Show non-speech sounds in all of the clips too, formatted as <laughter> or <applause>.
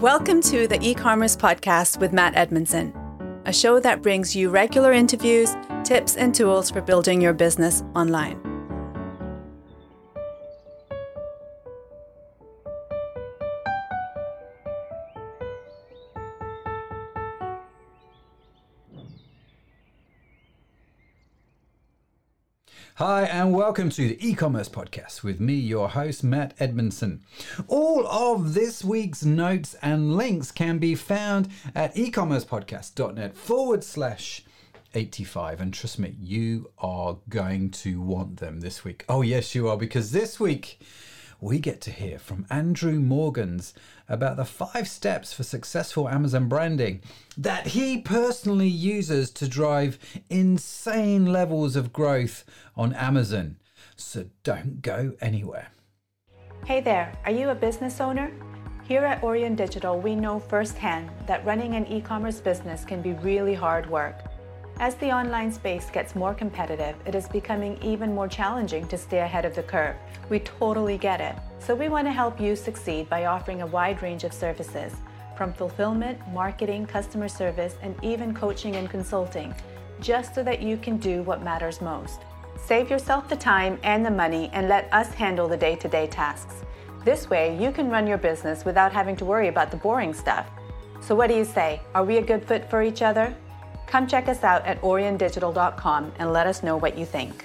Welcome to the e commerce podcast with Matt Edmondson, a show that brings you regular interviews, tips, and tools for building your business online. Hi, and welcome to the e commerce podcast with me, your host, Matt Edmondson. All of this week's notes and links can be found at ecommercepodcast.net forward slash 85. And trust me, you are going to want them this week. Oh, yes, you are, because this week we get to hear from Andrew Morgans about the five steps for successful Amazon branding that he personally uses to drive insane levels of growth on Amazon. So don't go anywhere. Hey there, are you a business owner? Here at Orion Digital, we know firsthand that running an e commerce business can be really hard work. As the online space gets more competitive, it is becoming even more challenging to stay ahead of the curve. We totally get it. So we want to help you succeed by offering a wide range of services, from fulfillment, marketing, customer service, and even coaching and consulting, just so that you can do what matters most. Save yourself the time and the money and let us handle the day to day tasks. This way, you can run your business without having to worry about the boring stuff. So, what do you say? Are we a good fit for each other? Come check us out at oriondigital.com and let us know what you think.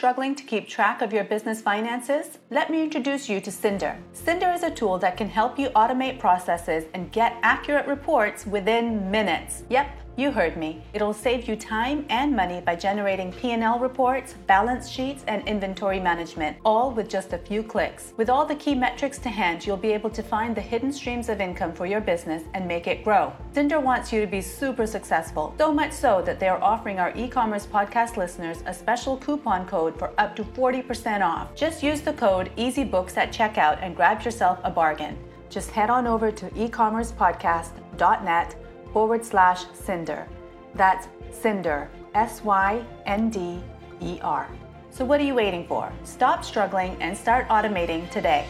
struggling to keep track of your business finances? Let me introduce you to Synder. Synder is a tool that can help you automate processes and get accurate reports within minutes. Yep, you heard me. It'll save you time and money by generating P&L reports, balance sheets, and inventory management, all with just a few clicks. With all the key metrics to hand, you'll be able to find the hidden streams of income for your business and make it grow. Synder wants you to be super successful, so much so that they are offering our e-commerce podcast listeners a special coupon code for up to 40% off. Just use the code EasyBooks at checkout and grab yourself a bargain. Just head on over to ecommercepodcast.net forward slash Synder. That's Synder, S Y N D E R. So, what are you waiting for? Stop struggling and start automating today.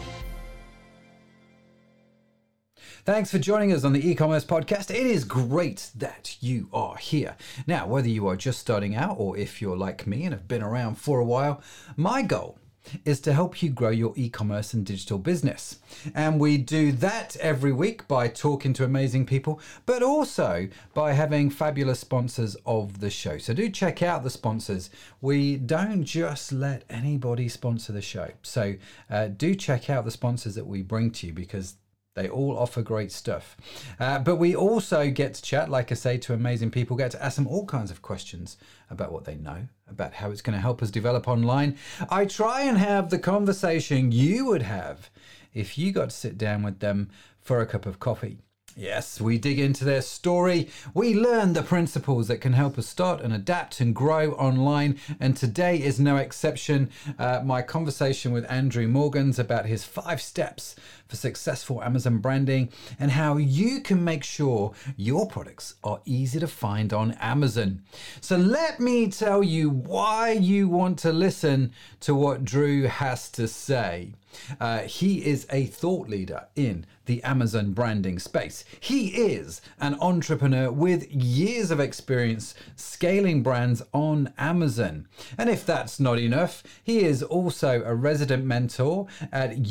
Thanks for joining us on the e commerce podcast. It is great that you are here. Now, whether you are just starting out or if you're like me and have been around for a while, my goal is to help you grow your e commerce and digital business. And we do that every week by talking to amazing people, but also by having fabulous sponsors of the show. So do check out the sponsors. We don't just let anybody sponsor the show. So uh, do check out the sponsors that we bring to you because they all offer great stuff. Uh, but we also get to chat, like I say, to amazing people, get to ask them all kinds of questions about what they know, about how it's going to help us develop online. I try and have the conversation you would have if you got to sit down with them for a cup of coffee. Yes, we dig into their story. We learn the principles that can help us start and adapt and grow online. And today is no exception. Uh, my conversation with Andrew Morgans about his five steps for successful Amazon branding and how you can make sure your products are easy to find on Amazon. So, let me tell you why you want to listen to what Drew has to say. Uh, he is a thought leader in the Amazon branding space. He is an entrepreneur with years of experience scaling brands on Amazon. And if that's not enough, he is also a resident mentor at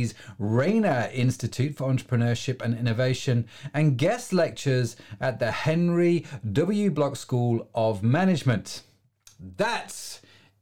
UMKC's Regnier Institute for Entrepreneurship and Innovation and guest lectures at the Henry W. Bloch School of Management. That's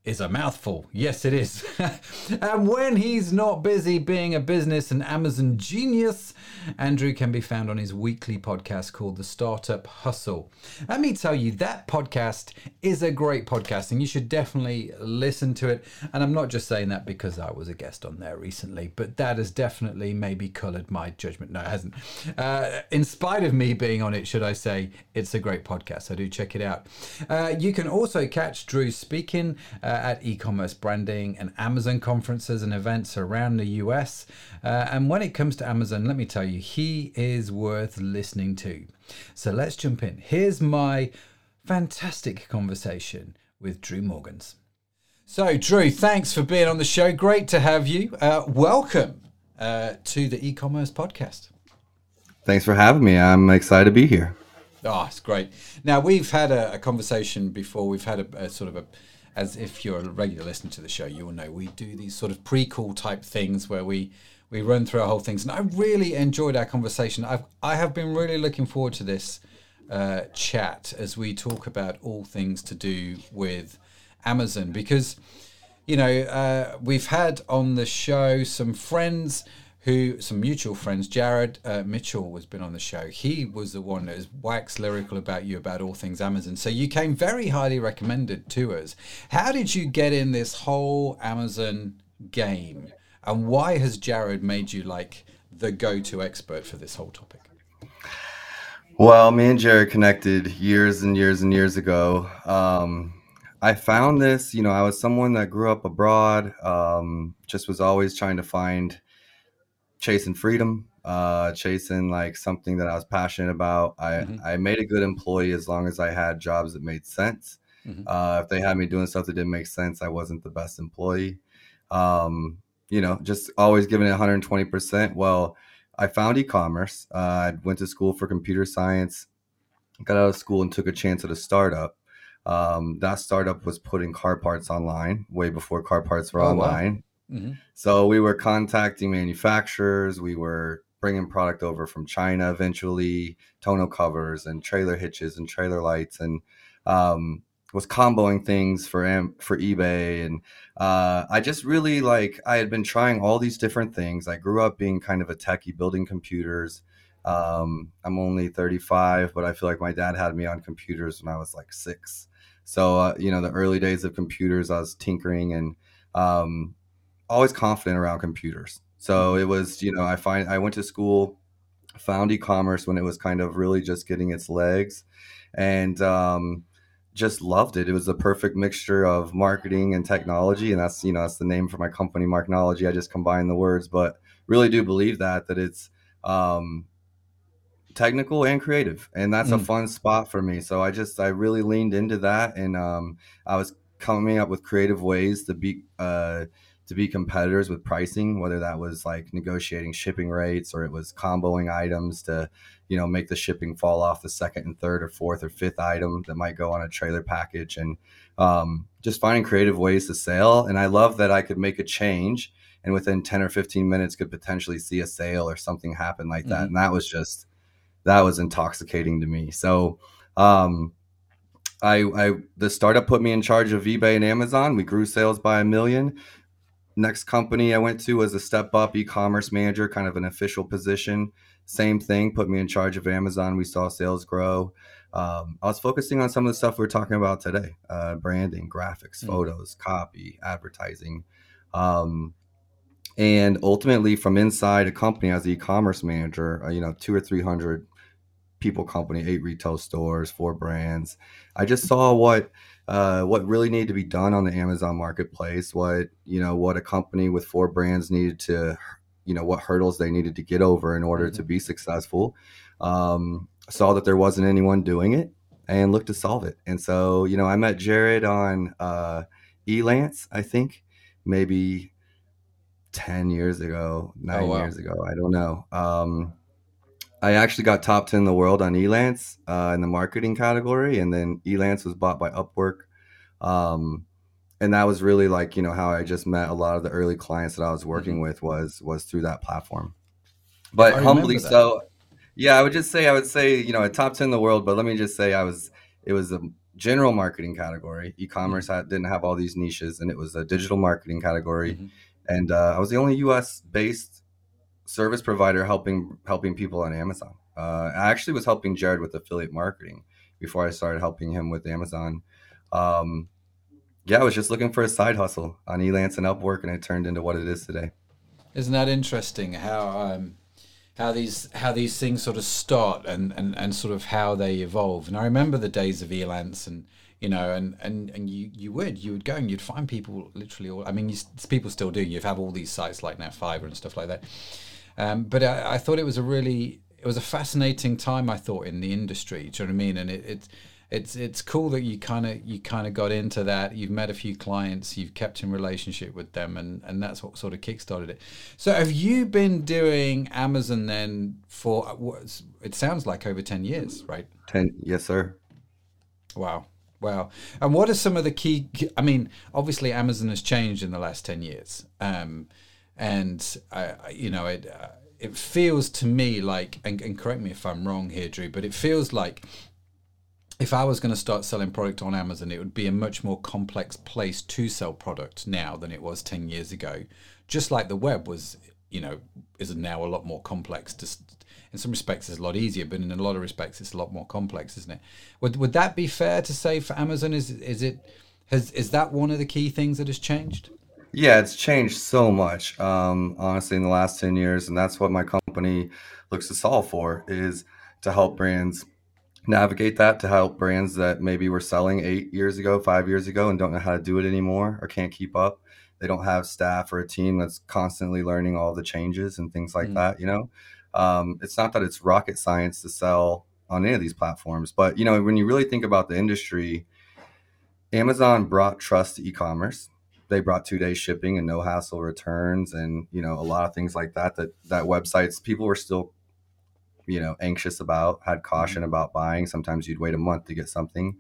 is a mouthful. Yes, it is. <laughs> and when he's not busy being a business and Amazon genius, Andrew can be found on his weekly podcast called The Startup Hustle. Let me tell you, that podcast is a great podcast and you should definitely listen to it. And I'm not just saying that because I was a guest on there recently, but that has definitely maybe colored my judgment. No, it hasn't. Uh, in spite of me being on it, should I say, it's a great podcast. So do check it out. Uh, you can also catch Drew speaking. Uh, at e commerce branding and Amazon conferences and events around the US. Uh, and when it comes to Amazon, let me tell you, he is worth listening to. So let's jump in. Here's my fantastic conversation with Drew Morgans. So, Drew, thanks for being on the show. Great to have you. Uh, welcome uh, to the e commerce podcast. Thanks for having me. I'm excited to be here. Oh, it's great. Now, we've had a, a conversation before. We've had a, a, sort of a, as if you're a regular listener to the show, you will know we do these sort of pre-call type things where we we run through our whole things. And I really enjoyed our conversation. I've I have been really looking forward to this uh, chat as we talk about all things to do with Amazon because you know uh, we've had on the show some friends who some mutual friends jared uh, mitchell has been on the show. He was the one that was wax lyrical about you about all things amazon. So you came very highly recommended to us. How did you get in this whole amazon game? And why has jared made you like the go-to expert for this whole topic? Well, me and Jared connected years and years and years ago. Um, I found this, you know, I was someone that grew up abroad, um, just was always trying to find chasing freedom, uh, chasing like something that I was passionate about. I, mm-hmm. I made a good employee as long as I had jobs that made sense. Mm-hmm. Uh, if they had me doing stuff that didn't make sense, I wasn't the best employee. Um, you know, just always giving it 120%. Well, I found e-commerce. Uh, I went to school for computer science, got out of school and took a chance at a startup. Um, that startup was putting car parts online way before car parts were oh, online. Wow. Mm-hmm. So we were contacting manufacturers. We were bringing product over from China eventually, tonneau covers and trailer hitches and trailer lights. And um, was comboing things for for eBay, and uh, I just really like I had been trying all these different things. I grew up being kind of a techie, building computers. Um, I'm only 35, but I feel like my dad had me on computers when I was like six. So uh, you know, the early days of computers, I was tinkering and um, always confident around computers. So it was, you know, I find I went to school, found e-commerce when it was kind of really just getting its legs, and um, just loved it. It was the perfect mixture of marketing and technology, and that's you know that's the name for my company, Marknology. I just combine the words, but really do believe that that it's um, technical and creative, and that's mm. a fun spot for me. So I just I really leaned into that, and um, I was coming up with creative ways to be uh, to be competitors with pricing, whether that was like negotiating shipping rates or it was comboing items to, you know, make the shipping fall off the second and third or fourth or fifth item that might go on a trailer package and um, just finding creative ways to sell. And I love that I could make a change and within 10 or 15 minutes could potentially see a sale or something happen like that. Mm-hmm. And that was just, that was intoxicating to me. So, um, I, I the startup put me in charge of eBay and Amazon. We grew sales by a million. Next company I went to was a step up e-commerce manager, kind of an official position. Same thing, put me in charge of Amazon. We saw sales grow. Um, I was focusing on some of the stuff we are talking about today: uh, branding, graphics, mm-hmm. photos, copy, advertising, um, and ultimately from inside a company as an e-commerce manager, uh, you know, two or three hundred people company, eight retail stores, four brands. I just saw what uh, what really needed to be done on the Amazon marketplace, what you know, what a company with four brands needed to, you know, what hurdles they needed to get over in order mm-hmm. to be successful. Um, saw that there wasn't anyone doing it and looked to solve it. And so, you know, I met Jared on uh, Elance, I think, maybe 10 years ago, nine oh, wow. years ago. I don't know. Um, I actually got top 10 in the world on Elance uh, in the marketing category. And then Elance was bought by Upwork. Um, and that was really like, you know, how I just met a lot of the early clients that I was working mm-hmm. with was, was through that platform. But I humbly so, yeah, I would just say, I would say, you know, a top 10 in the world, but let me just say I was, it was a general marketing category. E-commerce mm-hmm. had, didn't have all these niches and it was a digital marketing category. Mm-hmm. And uh, I was the only US based service provider helping helping people on Amazon. Uh, I actually was helping Jared with affiliate marketing before I started helping him with Amazon. Um, yeah, I was just looking for a side hustle on Elance and Upwork, and it turned into what it is today. Isn't that interesting? How um, how these how these things sort of start and, and, and sort of how they evolve. And I remember the days of Elance and you know, and, and, and you, you would you would go and you'd find people literally all. I mean, you, people still do. You have all these sites like now Fiverr and stuff like that, um, but I, I, thought it was a really it was a fascinating time. I thought in the industry. Do you know what I mean? And it, it it's it's cool that you kind of you kind of got into that. You've met a few clients, you've kept in relationship with them, and and that's what sort of kickstarted it. So have you been doing Amazon then for what? It sounds like over ten years, right? Ten, yes, sir. Wow. Wow. And what are some of the key? I mean, obviously, Amazon has changed in the last 10 years. Um, and, uh, you know, it, uh, it feels to me like, and, and correct me if I'm wrong here, Drew, but it feels like if I was going to start selling product on Amazon, it would be a much more complex place to sell product now than it was 10 years ago. Just like the web was, you know, is now a lot more complex to, in some respects it's a lot easier, but in a lot of respects it's a lot more complex, isn't it? Would would that be fair to say for Amazon? Is is it has is that one of the key things that has changed? Yeah, it's changed so much, um, honestly, in the last ten years, and that's what my company looks to solve for is to help brands navigate that to help brands that maybe were selling eight years ago, five years ago, and don't know how to do it anymore or can't keep up. They don't have staff or a team that's constantly learning all the changes and things like mm. that. You know, um, it's not that it's rocket science to sell on any of these platforms, but you know, when you really think about the industry, Amazon brought trust to e-commerce. They brought two-day shipping and no hassle returns, and you know, a lot of things like that. That that websites people were still, you know, anxious about, had caution mm-hmm. about buying. Sometimes you'd wait a month to get something.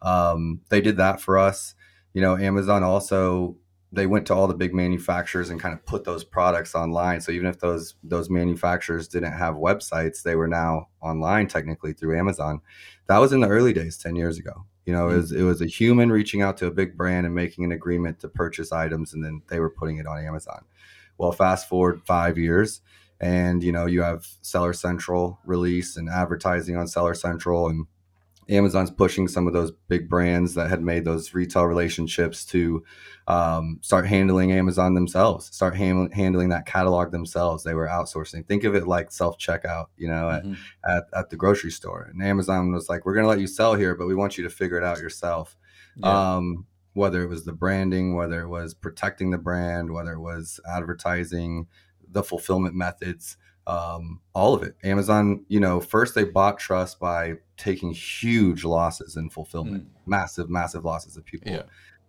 Um, they did that for us. You know, Amazon also they went to all the big manufacturers and kind of put those products online. So even if those those manufacturers didn't have websites, they were now online technically through Amazon. That was in the early days, ten years ago. You know, mm-hmm. it was it was a human reaching out to a big brand and making an agreement to purchase items, and then they were putting it on Amazon. Well, fast forward five years, and you know you have Seller Central release and advertising on Seller Central and Amazon's pushing some of those big brands that had made those retail relationships to um, start handling Amazon themselves, start ham- handling that catalog themselves. They were outsourcing. Think of it like self checkout, you know, mm-hmm. at, at, at, the grocery store. And Amazon was like, we're going to let you sell here, but we want you to figure it out yourself. Yeah. Um, whether it was the branding, whether it was protecting the brand, whether it was advertising, the fulfillment methods um, all of it. Amazon, you know, first they bought trust by taking huge losses in fulfillment, mm. massive, massive losses of people. Yeah.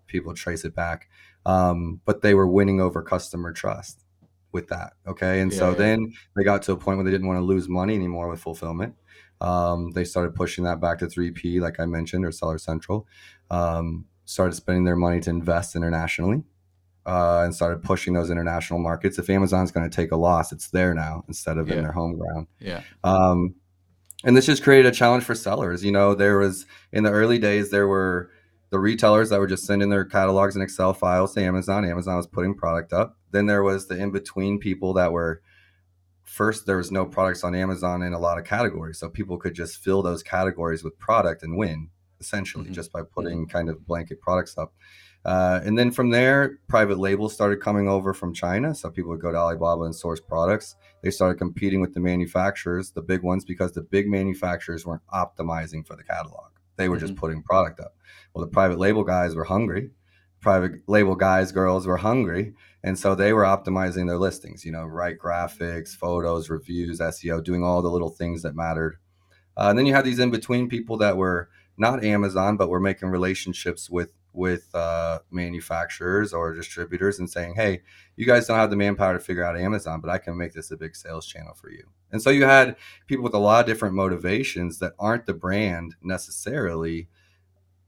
People trace it back, um, but they were winning over customer trust with that. Okay, and yeah, so yeah. then they got to a point where they didn't want to lose money anymore with fulfillment. Um, they started pushing that back to 3P, like I mentioned, or Seller Central. Um, started spending their money to invest internationally uh, and started pushing those international markets. If Amazon's going to take a loss, it's there now instead of yeah. in their home ground. Yeah. Um, and this just created a challenge for sellers. You know, there was in the early days there were the retailers that were just sending their catalogs and Excel files to Amazon. Amazon was putting product up. Then there was the in between people that were first there was no products on Amazon in a lot of categories, so people could just fill those categories with product and win essentially mm-hmm. just by putting kind of blanket products up. Uh, and then from there, private labels started coming over from China. So people would go to Alibaba and source products. They started competing with the manufacturers, the big ones, because the big manufacturers weren't optimizing for the catalog. They were mm-hmm. just putting product up. Well, the private label guys were hungry. Private label guys, girls were hungry. And so they were optimizing their listings, you know, right graphics, photos, reviews, SEO, doing all the little things that mattered. Uh, and then you had these in between people that were not Amazon, but were making relationships with with uh, manufacturers or distributors and saying, "Hey, you guys don't have the manpower to figure out Amazon, but I can make this a big sales channel for you." And so you had people with a lot of different motivations that aren't the brand necessarily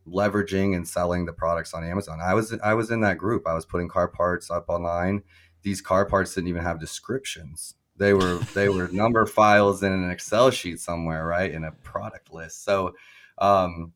leveraging and selling the products on Amazon. I was I was in that group. I was putting car parts up online. These car parts didn't even have descriptions. They were they were number files in an Excel sheet somewhere, right, in a product list. So um,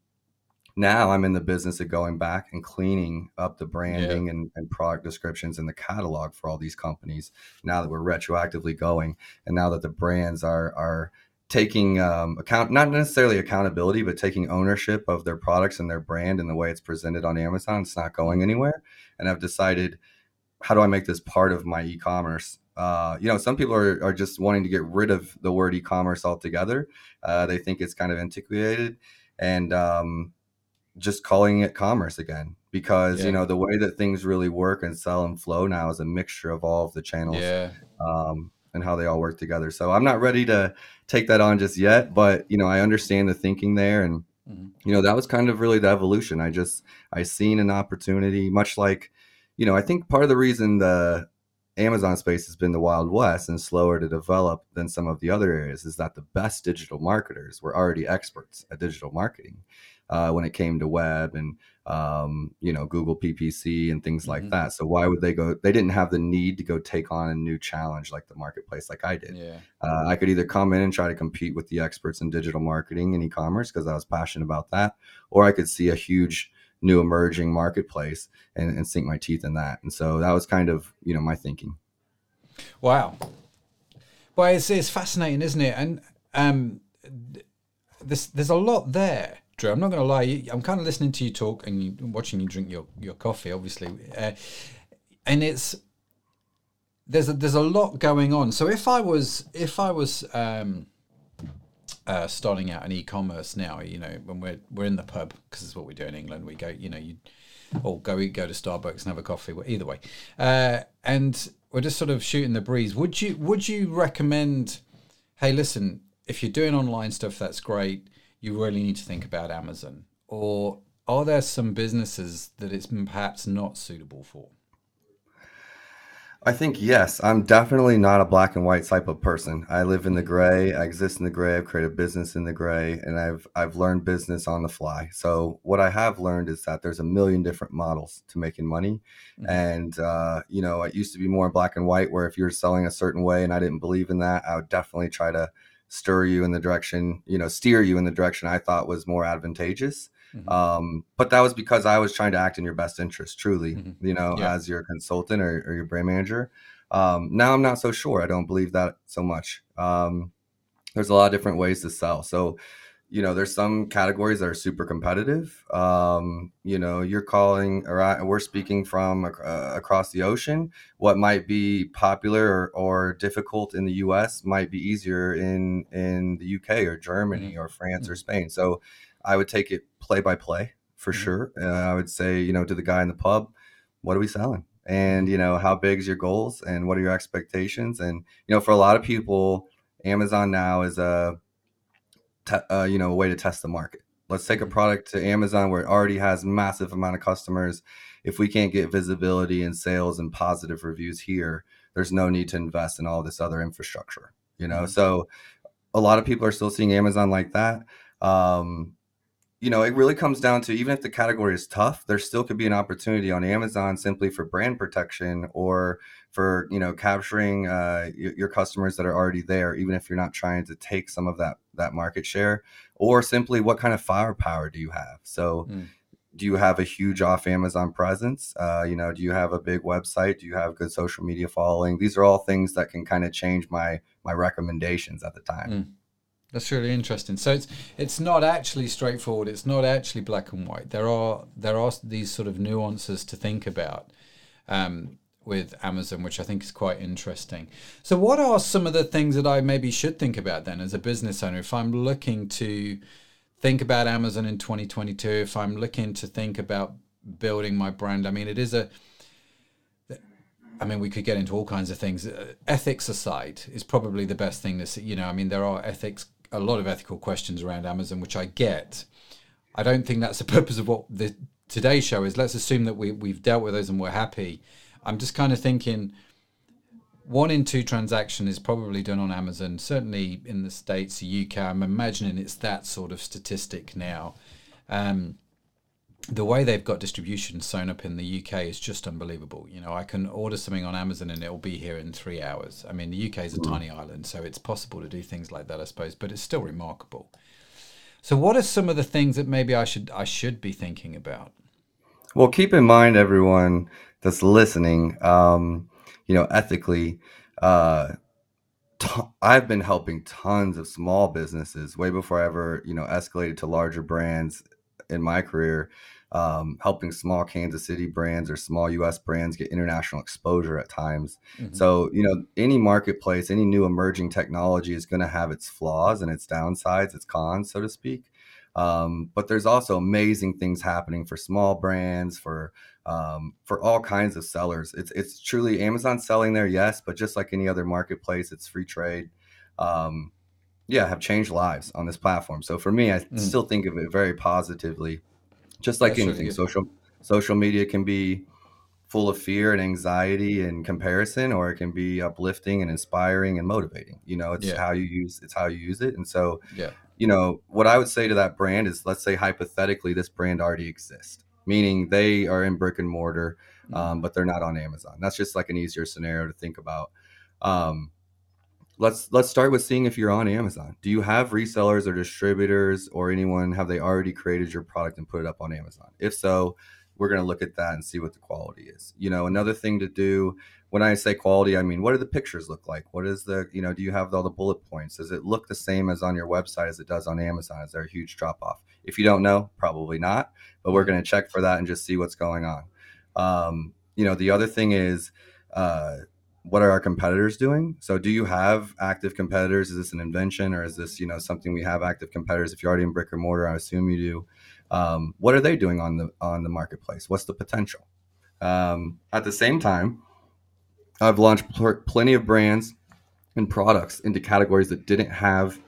now I'm in the business of going back and cleaning up the branding yeah. and, and, product descriptions and the catalog for all these companies. Now that we're retroactively going, and now that the brands are are taking um, account not necessarily accountability, but taking ownership of their products and their brand and the way it's presented on Amazon, it's not going anywhere. And I've decided, how do I make this part of my e-commerce? Uh, you know, some people are, are just wanting to get rid of the word e-commerce altogether. Uh, they think it's kind of antiquated, and um, just calling it commerce again because yeah. you know the way that things really work and sell and flow now is a mixture of all of the channels yeah. um, and how they all work together so i'm not ready to take that on just yet but you know i understand the thinking there and mm-hmm. you know that was kind of really the evolution i just i seen an opportunity much like you know i think part of the reason the amazon space has been the wild west and slower to develop than some of the other areas is that the best digital marketers were already experts at digital marketing uh, when it came to web and um, you know Google PPC and things like mm-hmm. that. So why would they go? They didn't have the need to go take on a new challenge like the marketplace, like I did. Yeah. Uh, I could either come in and try to compete with the experts in digital marketing and e-commerce because I was passionate about that, or I could see a huge new emerging marketplace and, and sink my teeth in that. And so that was kind of you know my thinking. Wow. Well, it's, it's fascinating, isn't it? And um, there's there's a lot there Drew. I'm not going to lie. I'm kind of listening to you talk and you, watching you drink your, your coffee, obviously, uh, and it's there's a, there's a lot going on. So if I was if I was um, uh, starting out in e-commerce now, you know, when we're we're in the pub because it's what we do in England. We go, you know, you or go go to Starbucks and have a coffee. Either way, uh, and we're just sort of shooting the breeze. Would you would you recommend? Hey, listen, if you're doing online stuff, that's great you really need to think about Amazon? Or are there some businesses that it's perhaps not suitable for? I think yes. I'm definitely not a black and white type of person. I live in the gray. I exist in the gray. I've created business in the gray, and I've I've learned business on the fly. So what I have learned is that there's a million different models to making money, mm-hmm. and uh, you know, it used to be more black and white, where if you're selling a certain way and I didn't believe in that, I would definitely try to stir you in the direction, you know, steer you in the direction I thought was more advantageous. Mm-hmm. Um, but that was because I was trying to act in your best interest, truly, mm-hmm. you know, yeah. as your consultant or, or, your brand manager. Um, now I'm not so sure. I don't believe that so much. Um, there's a lot of different ways to sell. So you know there's some categories that are super competitive um, you know you're calling or we're speaking from uh, across the ocean what might be popular or, or, difficult in the us might be easier in in the uk or germany mm-hmm. or france mm-hmm. or spain so i would take it play by play for mm-hmm. sure uh, i would say you know to the guy in the pub what are we selling and you know how big is your goals and what are your expectations and you know for a lot of people amazon now is a te- uh, you know a way to test the market. Let's take a mm-hmm. product to Amazon where it already has massive amount of customers. If we can't get visibility and sales and positive reviews here, there's no need to invest in all this other infrastructure. You know, mm-hmm. so a lot of people are still seeing Amazon like that. Um, you know, it really comes down to even if the category is tough, there still could be an opportunity on Amazon simply for brand protection or for you know capturing uh, your, customers that are already there, even if you're not trying to take some of that that market share, or simply what kind of firepower do you have? So. Mm. Do you have a huge off Amazon presence? Uh, you know, do you have a big website? Do you have good social media following? These are all things that can kind of change my my recommendations at the time. Mm. That's really interesting. So it's it's not actually straightforward. It's not actually black and white. There are there are these sort of nuances to think about um, with Amazon, which I think is quite interesting. So, what are some of the things that I maybe should think about then as a business owner if I'm looking to think about Amazon in 2022? If I'm looking to think about building my brand, I mean, it is a I mean, we could get into all kinds of things. Uh, ethics aside, is probably the best thing to see. You know, I mean, there are ethics a lot of ethical questions around Amazon, which I get. I don't think that's the <laughs> purpose of what the today's show is. Let's assume that we we've dealt with those and we're happy. I'm just kind of thinking one in two transaction is probably done on Amazon. Certainly in the states, the UK. I'm imagining it's that sort of statistic now. Um, the way they've got distribution sewn up in the UK is just unbelievable. You know, I can order something on Amazon and it'll be here in three hours. I mean, the UK is a mm. tiny island, so it's possible to do things like that, I suppose, but it's still remarkable. So, what are some of the things that maybe I should I should be thinking about? Well, keep in mind, everyone that's listening, um, you know, ethically, uh, t- I've been helping tons of small businesses way before I ever, you know, escalated to larger brands in my career um, helping small Kansas City brands or small US brands get international exposure at times. Mm-hmm. So, you know, any marketplace, any new emerging technology is going to have its flaws and its downsides, its cons, so to speak. Um, but there's also amazing things happening for small brands, for um, for all kinds of sellers. It's it's truly Amazon selling there, yes, but just like any other marketplace, it's free trade. Um, yeah have changed lives on this platform. So for me, I Mm. still think of it very positively. Just like anything, social social media can be full of fear and anxiety and comparison, or it can be uplifting and inspiring and motivating. You know, it's Yeah. how you use it's how you use it. And so Yeah. you know, what I would say to that brand is let's say hypothetically this brand already exists, meaning they are in brick and mortar, Mm. um, but they're not on Amazon. That's just like an easier scenario to think about. Um, let's let's start with seeing if you're on Amazon. Do you have resellers or distributors or anyone have they already created your product and put it up on Amazon? If so, we're going to look at that and see what the quality is. You know, another thing to do when I say quality, I mean what do the pictures look like? What is the, you know, do you have all the bullet points? Does it look the same as on your website as it does on Amazon? Is there a huge drop off? If you don't know, probably not, but we're going to check for that and just see what's going on. Um, you know, the other thing is uh what are our competitors doing? So do you have active competitors? Is this an invention or is this, you know, something we have active competitors? If you're already in brick and mortar, I assume you do. Um, what are they doing on the on the marketplace? What's the potential? Um, at the same time, I've launched pl- plenty of brands and products into categories that didn't have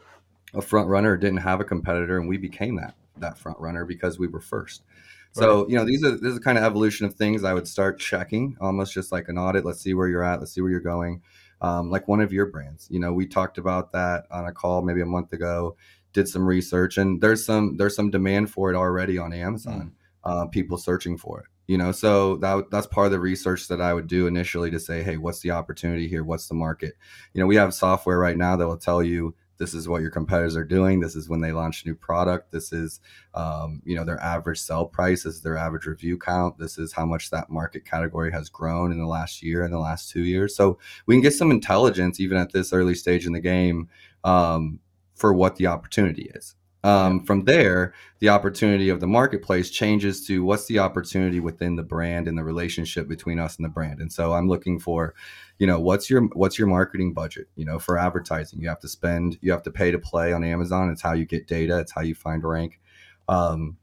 a front runner or didn't have a competitor, and we became that that front runner because we were first. So you know these are this is the kind of evolution of things I would start checking, almost just like an audit. Let's see where you're at. Let's see where you're going. Um, like one of your brands, you know, we talked about that on a call maybe a month ago. Did some research, and there's some there's some demand for it already on Amazon. Uh, people searching for it, you know. So that that's part of the research that I would do initially to say, hey, what's the opportunity here? What's the market? You know, we have software right now that will tell you this is what your competitors are doing. This is when they launch a new product. This is, um, you know, their average sell price. This is their average review count. This is how much that market category has grown in the last year, in the last two years. So we can get some intelligence even at this early stage in the game um, for what the opportunity is. Um, from there, the opportunity of the marketplace changes to what's the opportunity within the brand and the relationship between us and the brand. And so I'm looking for, you know, what's your what's your marketing budget? You know, for advertising, you have to spend, you have to pay to play on Amazon. It's how you get data. It's how you find rank. Um,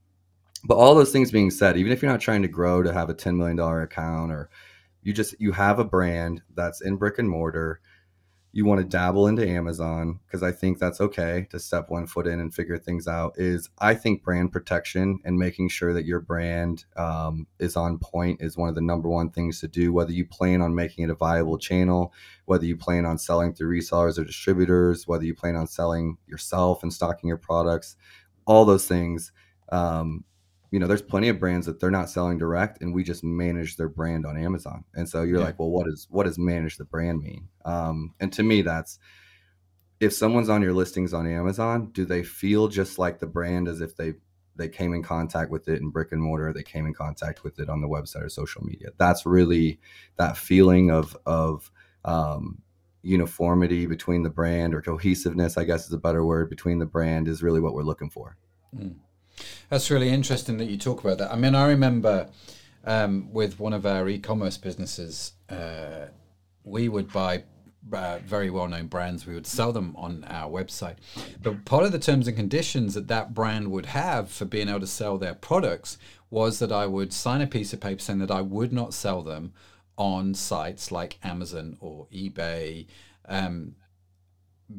but all those things being said, even if you're not trying to grow to have a $10 million account or you just you have a brand that's in brick and mortar you want to dabble into Amazon because I think that's okay to step one foot in and figure things out. Is I think brand protection and making sure that your brand um, is on point is one of the number one things to do. Whether you plan on making it a viable channel, whether you plan on selling through resellers or distributors, whether you plan on selling yourself and stocking your products, all those things. Um, you know, there's plenty of brands that they're not selling direct, and we just manage their brand on Amazon. And so you're Yeah. like, well, what is what does manage the brand mean? Um, and to me, that's if someone's on your listings on Amazon, do they feel just like the brand as if they they came in contact with it in brick and mortar, they came in contact with it on the website or social media? That's really that feeling of of um, uniformity between the brand or cohesiveness, I guess is a better word, between the brand is really what we're looking for. That's really interesting that you talk about that. I mean, I remember um, with one of our e-commerce businesses, uh, we would buy uh, very well-known brands. We would sell them on our website, but part of the terms and conditions that that brand would have for being able to sell their products was that I would sign a piece of paper saying that I would not sell them on sites like Amazon or eBay. Um,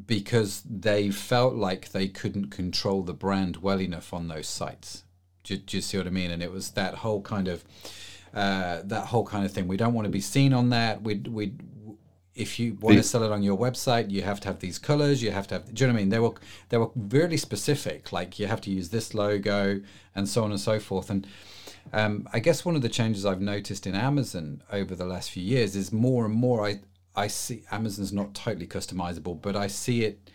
because they felt like they couldn't control the brand well enough on those sites. Do, do you see what I mean? And it was that whole kind of uh, that whole kind of thing. We don't want to be seen on that. We we if you want to sell it on your website, you have to have these colors. You have to have. Do you know what I mean? They were they were really specific. Like you have to use this logo and so on and so forth. And um, I guess one of the changes I've noticed in Amazon over the last few years is more and more I I see Amazon's not totally customizable, but I see it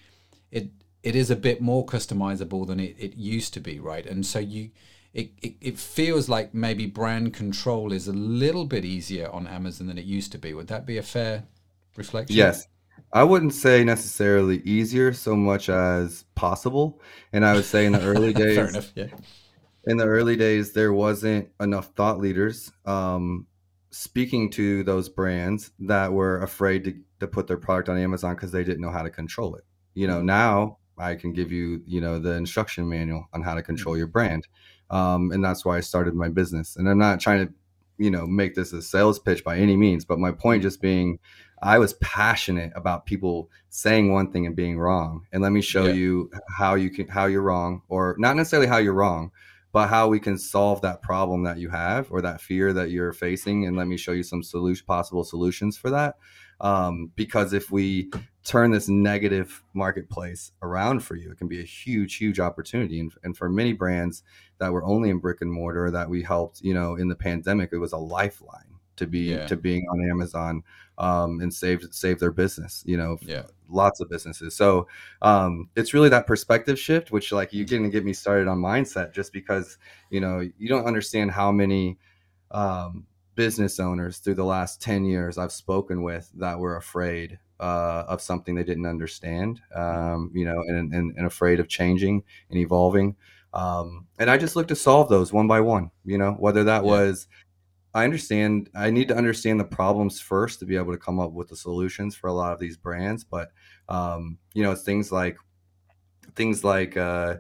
it it is a bit more customizable than it, it used to be, right? And so you it, it, it feels like maybe brand control is a little bit easier on Amazon than it used to be. Would that be a fair reflection? Yes. I wouldn't say necessarily easier so much as possible. And I would say in the <laughs> early days, enough. Yeah. in the early days, there wasn't enough thought leaders um, speaking to those brands that were afraid to, to put their product on Amazon because they didn't know how to control it. You know, now I can give you, you know, the instruction manual on how to control your brand. Um, and that's why I started my business. And I'm not trying to, you know, make this a sales pitch by any means, but my point just being, I was passionate about people saying one thing and being wrong. And let me show yeah. you how you can how you're wrong, or not necessarily how you're wrong, but how we can solve that problem that you have or that fear that you're facing. And let me show you some solution possible solutions for that. Um, because if we turn this negative marketplace around for you, it can be a huge, huge opportunity. And, and for many brands that were only in brick and mortar that we helped, you know, in the pandemic, it was a lifeline to be yeah. to being on Amazon um, and save save their business. You know, yeah. Lots of businesses. So um, it's really that perspective shift, which like you didn't get me started on mindset, just because you know you don't understand how many um, business owners through the last ten years I've spoken with that were afraid uh, of something they didn't understand, um, you know, and, and, and afraid of changing and evolving. Um, and I just look to solve those one by one, you know, whether that yeah. was I understand. I need to understand the problems first to be able to come up with the solutions for a lot of these brands. But um, you know, it's things like things like uh,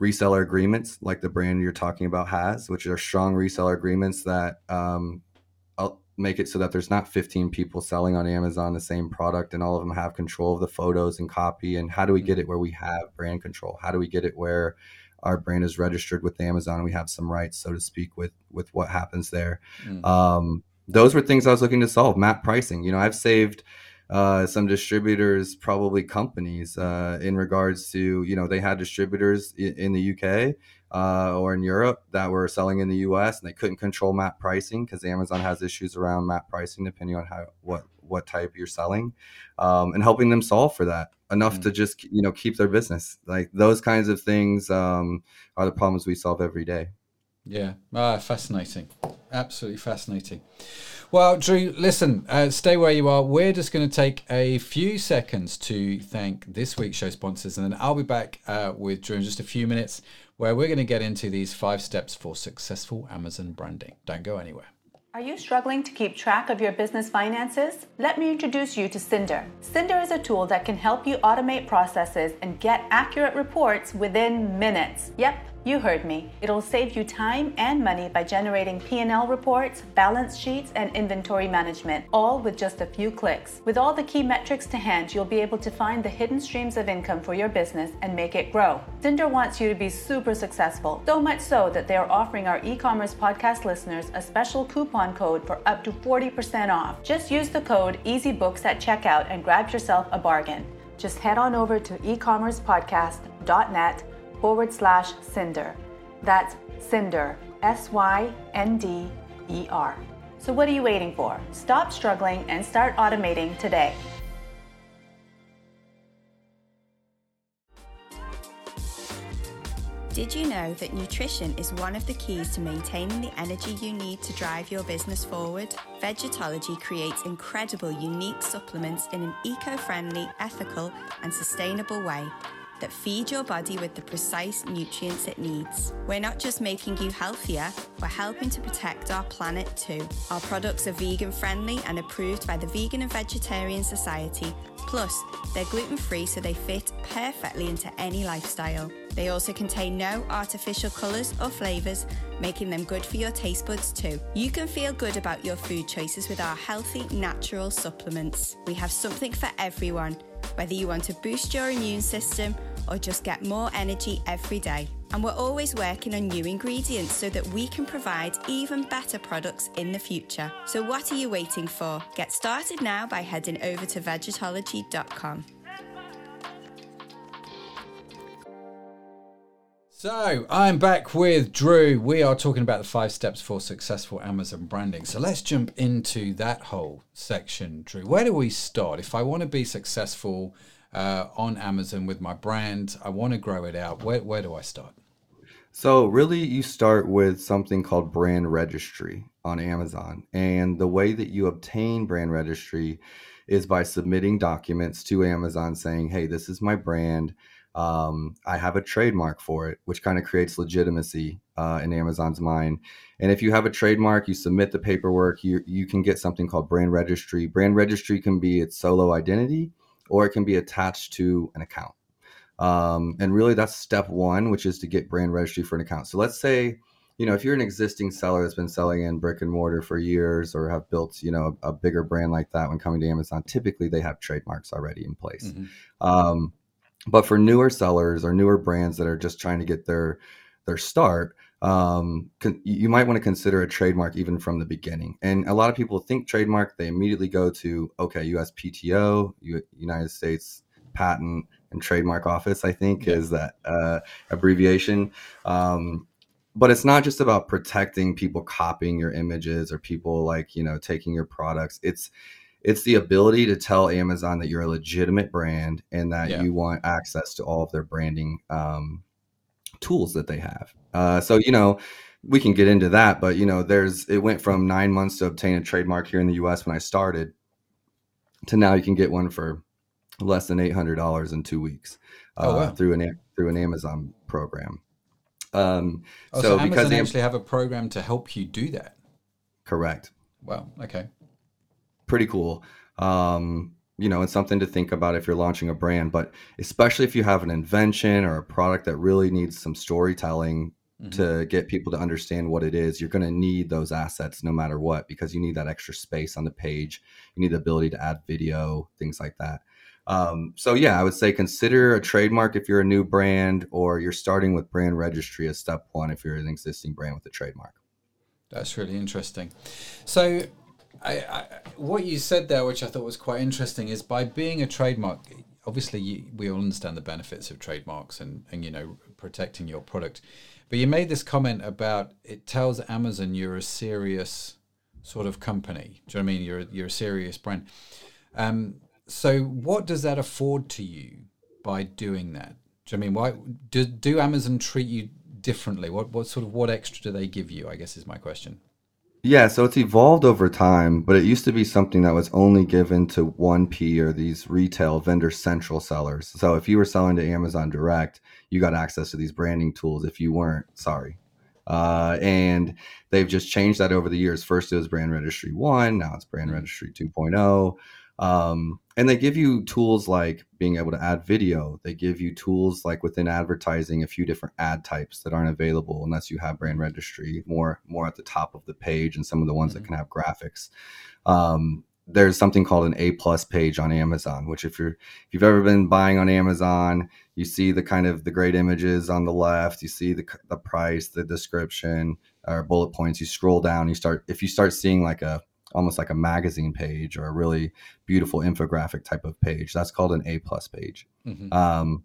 reseller agreements, like the brand you're talking about has, which are strong reseller agreements that um, make it so that there's not 15 people selling on Amazon the same product and all of them have control of the photos and copy. And how do we get it where we have brand control? How do we get it where our brand is registered with Amazon. We have some rights, so to speak, with with what happens there. Mm. Um, those were things I was looking to solve. Map pricing. You know, I've saved uh, some distributors, probably companies, uh, in regards to you know they had distributors in, in the UK uh, or in Europe that were selling in the US and they couldn't control map pricing because Amazon has issues around map pricing depending on how what what type you're selling, um, and helping them solve for that enough mm. to just you know keep their business. Like those kinds of things um, are the problems we solve every day. Yeah, ah, fascinating, absolutely fascinating. Well, Drew, listen, uh, stay where you are. We're just going to take a few seconds to thank this week's show sponsors, and then I'll be back uh, with Drew in just a few minutes, where we're going to get into these five steps for successful Amazon branding. Don't go anywhere. Are you struggling to keep track of your business finances? Let me introduce you to Synder. Synder is a tool that can help you automate processes and get accurate reports within minutes. Yep you heard me. It'll save you time and money by generating P&L reports, balance sheets, and inventory management, all with just a few clicks. With all the key metrics to hand, you'll be able to find the hidden streams of income for your business and make it grow. Synder wants you to be super successful, so much so that they are offering our e-commerce podcast listeners a special coupon code for up to 40% off. Just use the code EasyBooks at checkout and grab yourself a bargain. Just head on over to ecommercepodcast.net forward slash Synder. That's Synder, S Y N D E R. So, what are you waiting for? Stop struggling and start automating today. Did you know that nutrition is one of the keys to maintaining the energy you need to drive your business forward? Vegetology creates incredible, unique supplements in an eco friendly, ethical, and sustainable way that feed your body with the precise nutrients it needs. We're not just making you healthier, we're helping to protect our planet too. Our products are vegan friendly and approved by the Vegan and Vegetarian Society. Plus, they're gluten free so they fit perfectly into any lifestyle. They also contain no artificial colours or flavours, making them good for your taste buds too. You can feel good about your food choices with our healthy, natural supplements. We have something for everyone, whether you want to boost your immune system or just get more energy every day. And we're always working on new ingredients so that we can provide even better products in the future. So, what are you waiting for? Get started now by heading over to vegetology.com. So, I'm back with Drew. We are talking about the five steps for successful Amazon branding. So, let's jump into that whole section, Drew. Where do we start? If I want to be successful uh, on Amazon with my brand. I want to grow it out. Where, where do I start? So, really, you start with something called brand registry on Amazon. And the way that you obtain brand registry is by submitting documents to Amazon saying, hey, this is my brand. Um, I have a trademark for it, which kind of creates legitimacy uh, in Amazon's mind. And if you have a trademark, you submit the paperwork, you, you can get something called brand registry. Brand registry can be its solo identity or it can be attached to an account. Um, and really, that's step one, which is to get brand registry for an account. So let's say you know, if you're an existing seller that's been selling in brick and mortar for years or have built, you know, a, a bigger brand like that when coming to Amazon, typically they have trademarks already in place. Mm-hmm. Um, but for newer sellers or newer brands that are just trying to get their their start, um, con- you might want to consider a trademark even from the beginning. And a lot of people think trademark, they immediately go to okay, USPTO, U- United States Patent and Trademark Office, I think yeah. is that uh, abbreviation. Um, but it's not just about protecting people copying your images or people like you know taking your products. It's it's the ability to tell Amazon that you're a legitimate brand and that yeah. you want access to all of their branding um, tools that they have. Uh, so you know, we can get into that, but you know, there's it went from nine months to obtain a trademark here in the U.S. when I started to now you can get one for less than eight hundred dollars in two weeks uh, oh, wow. through an through an Amazon program. Um, oh, so, so Amazon because they actually have a program to help you do that. Correct. Wow. Okay. Pretty cool. Um, you know, it's something to think about if you're launching a brand, but especially if you have an invention or a product that really needs some storytelling mm-hmm. to get people to understand what it is, you're going to need those assets no matter what because you need that extra space on the page. You need the ability to add video, things like that. Um, so yeah, I would say consider a trademark if you're a new brand, or you're starting with brand registry as step one if you're an existing brand with a trademark. That's really interesting. So I, I, what you said there, which I thought was quite interesting, is by being a trademark, obviously you, we all understand the benefits of trademarks and, and you know protecting your product, but you made this comment about it tells Amazon you're a serious sort of company. Do you know what I mean? You're you're a serious brand. Um, so what does that afford to you by doing that? Do you know I mean why do do Amazon treat you differently? What what sort of what extra do they give you? I guess is my question. Yeah, so it's evolved over time, but it used to be something that was only given to 1P or these retail vendor central sellers. So if you were selling to Amazon Direct, you got access to these branding tools. If you weren't, sorry. Uh, and they've just changed that over the years. First it was Brand Registry 1, now it's Brand Registry 2.0. Um, and they give you tools like being able to add video. They give you tools like within advertising, a few different ad types that aren't available unless you have brand registry, more more at the top of the page, and some of the ones mm-hmm. that can have graphics. Um, there's something called an A plus page on Amazon, which if you're if you've ever been buying on Amazon, you see the kind of the great images on the left, you see the the price, the description, or bullet points. You scroll down, you start if you start seeing like a almost like a magazine page or a really beautiful infographic type of page. That's called an A plus page. Mm-hmm. Um,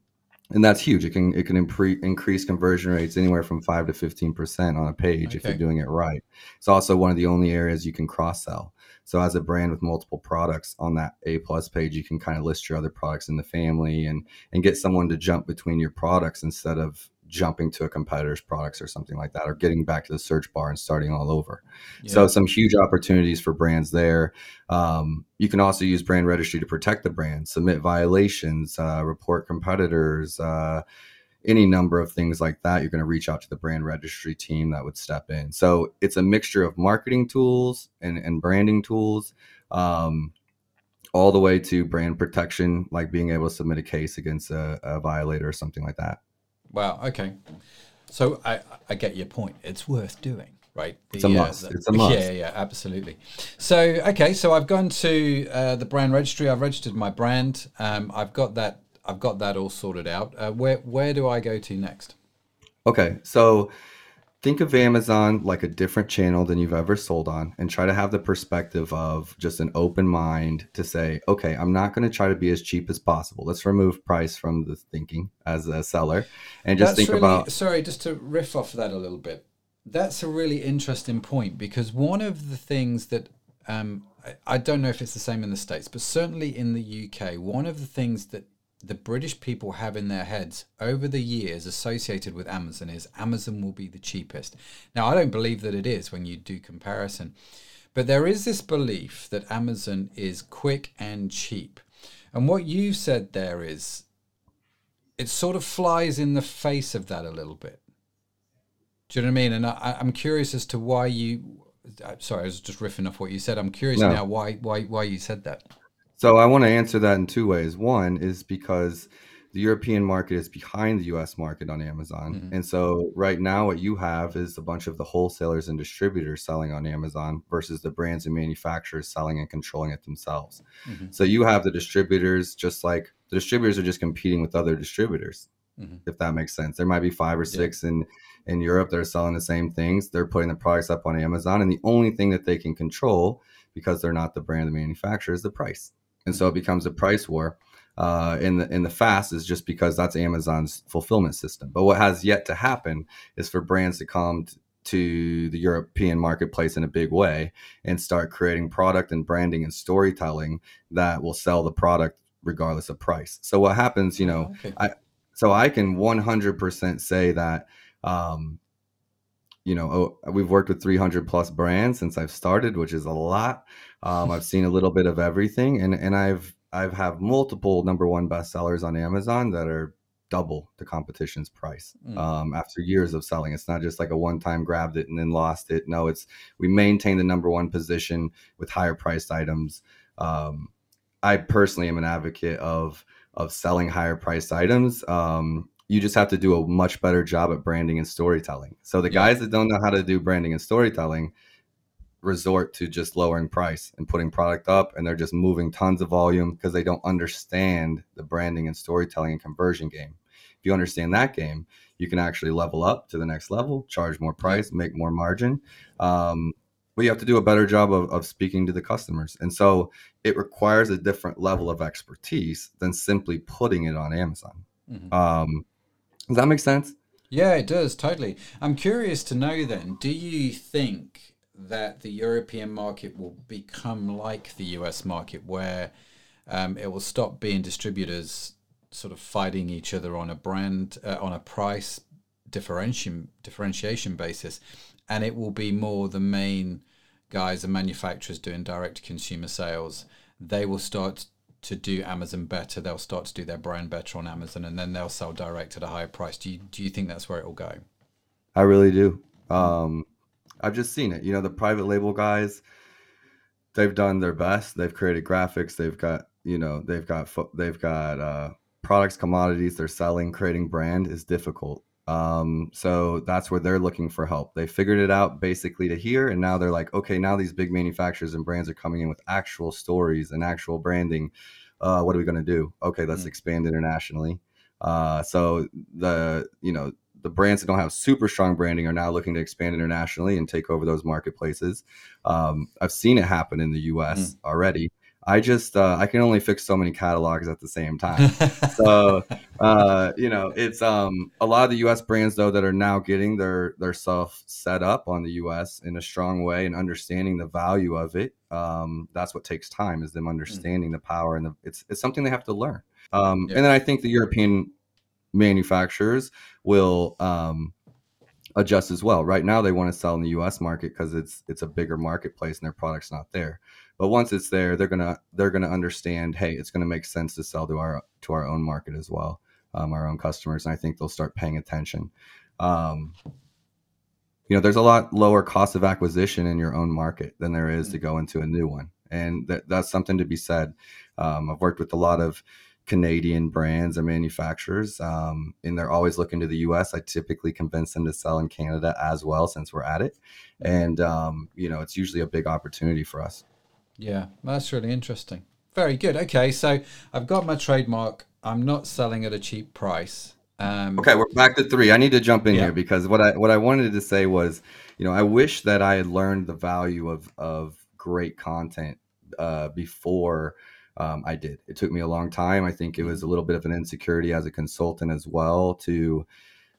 and that's huge. It can it can impre- increase conversion rates anywhere from five to fifteen percent on a page okay. if you're doing it right. It's also one of the only areas you can cross sell. So as a brand with multiple products on that A plus page, you can kind of list your other products in the family and and get someone to jump between your products instead of jumping to a competitor's products or something like that, or getting back to the search bar and starting all over. Yeah. So, some huge opportunities for brands there. Um, you can also use brand registry to protect the brand, submit violations, uh, report competitors, uh, any number of things like that. You're going to reach out to the brand registry team that would step in. So, it's a mixture of marketing tools and, and branding tools. Um, all the way to brand protection, like being able to submit a case against a, a violator or something like that. Wow. Okay. So I I get your point. It's worth doing, right? The, it's a must. Uh, the, it's a must. Yeah, yeah, absolutely. So okay, so I've gone to uh, the brand registry. I've registered my brand. Um, I've got that. I've got that all sorted out. Uh, where where do I go to next? Okay, so think of Amazon like a different channel than you've ever sold on and try to have the perspective of just an open mind to say, okay, I'm not going to try to be as cheap as possible. Let's remove price from the thinking as a seller and just That's think really, about. Sorry, just to riff off that a little bit. That's a really interesting point because one of the things that um, I, I don't know if it's the same in the States, but certainly in the UK, one of the things that the British people have in their heads over the years associated with Amazon is Amazon will be the cheapest. Now, I don't believe that it is when you do comparison, but there is this belief that Amazon is quick and cheap. And what you've said there is it sort of flies in the face of that a little bit. Do you know what I mean? And I, am curious as to why you. Sorry, I was just riffing off what you said. I'm curious no. now why why why you said that. So I want to answer that in two ways. One is because the European market is behind the US market on Amazon. Mm-hmm. And so right now what you have is a bunch of the wholesalers and distributors selling on Amazon versus the brands and manufacturers selling and controlling it themselves. Mm-hmm. So you have the distributors just like the distributors are just competing with other distributors. Mm-hmm. If that makes sense. There might be 5 or 6 yeah. in in Europe that are selling the same things. They're putting the products up on Amazon and the only thing that they can control because they're not the brand the manufacturer is the price. And so it becomes a price war uh, in the in the fast is just because that's Amazon's fulfillment system. But what has yet to happen is for brands to come t- to the European marketplace in a big way and start creating product and branding and storytelling that will sell the product regardless of price. So what happens, you know, okay. I so I can 100% say that um, you know, oh, we've worked with 300 plus brands since I've started, which is a lot. Um, I've seen a little bit of everything, and and I've I've have multiple number one bestsellers on Amazon that are double the competition's price mm. um, after years of selling. It's not just like a one time grabbed it and then lost it. No, it's we maintain the number one position with higher priced items. Um, I personally am an advocate of of selling higher priced items. Um, you just have to do a much better job at branding and storytelling. So the yeah. guys that don't know how to do branding and storytelling, resort to just lowering price and putting product up and they're just moving tons of volume because they don't understand the branding and storytelling and conversion game if you understand that game you can actually level up to the next level charge more price make more margin um, but you have to do a better job of, of speaking to the customers and so it requires a different level of expertise than simply putting it on amazon mm-hmm. um, does that make sense yeah it does totally i'm curious to know then do you think that the European market will become like the US market, where um, it will stop being distributors sort of fighting each other on a brand uh, on a price differentiation differentiation basis, and it will be more the main guys and manufacturers doing direct consumer sales. They will start to do Amazon better. They'll start to do their brand better on Amazon, and then they'll sell direct at a higher price. Do you do you think that's where it will go? I really do. Um, I've just seen it. You know, the private label guys, they've done their best. They've created graphics. They've got, you know, they've got they've got uh, products, commodities they're selling. Creating brand is difficult. Um, so that's where they're looking for help. They figured it out basically to here, and now they're like, okay, now these big manufacturers and brands are coming in with actual stories and actual branding. Uh, what are we going to do? Okay, let's mm-hmm. expand internationally. Uh, so the you know the brands that don't have super strong branding are now looking to expand internationally and take over those marketplaces. Um, I've seen it happen in the U.S. Mm. already. I just uh, I can only fix so many catalogs at the same time. <laughs> so uh, you know, it's um, a lot of the U.S. brands though that are now getting their their self set up on the U.S. in a strong way and understanding the value of it. Um, that's what takes time is them mm. understanding mm. the power and the, it's it's something they have to learn. Um, yeah. And then I think the European manufacturers will um, adjust as well. Right now, they want to sell in the U.S. market because it's it's a bigger marketplace and their product's not there. But once it's there, they're gonna they're gonna understand. Hey, it's gonna make sense to sell to our to our own market as well, um, our own customers, and I think they'll start paying attention. Um, you know, there's a lot lower cost of acquisition in your own market than there is to mm. go into a new one, and that, that's something to be said. Um, I've worked with a lot of Canadian brands and manufacturers, um, and they're always looking to the U.S. I typically convince them to sell in Canada as well, since we're at it, and um, you know it's usually a big opportunity for us. Yeah, that's really interesting. Very good. Okay, so I've got my trademark. I'm not selling at a cheap price. Um, okay, we're back to three. I need to jump in yeah. here because what I what I wanted to say was, you know, I wish that I had learned the value of of great content uh, before um, I did. It took me a long time. I think it was a little bit of an insecurity as a consultant as well to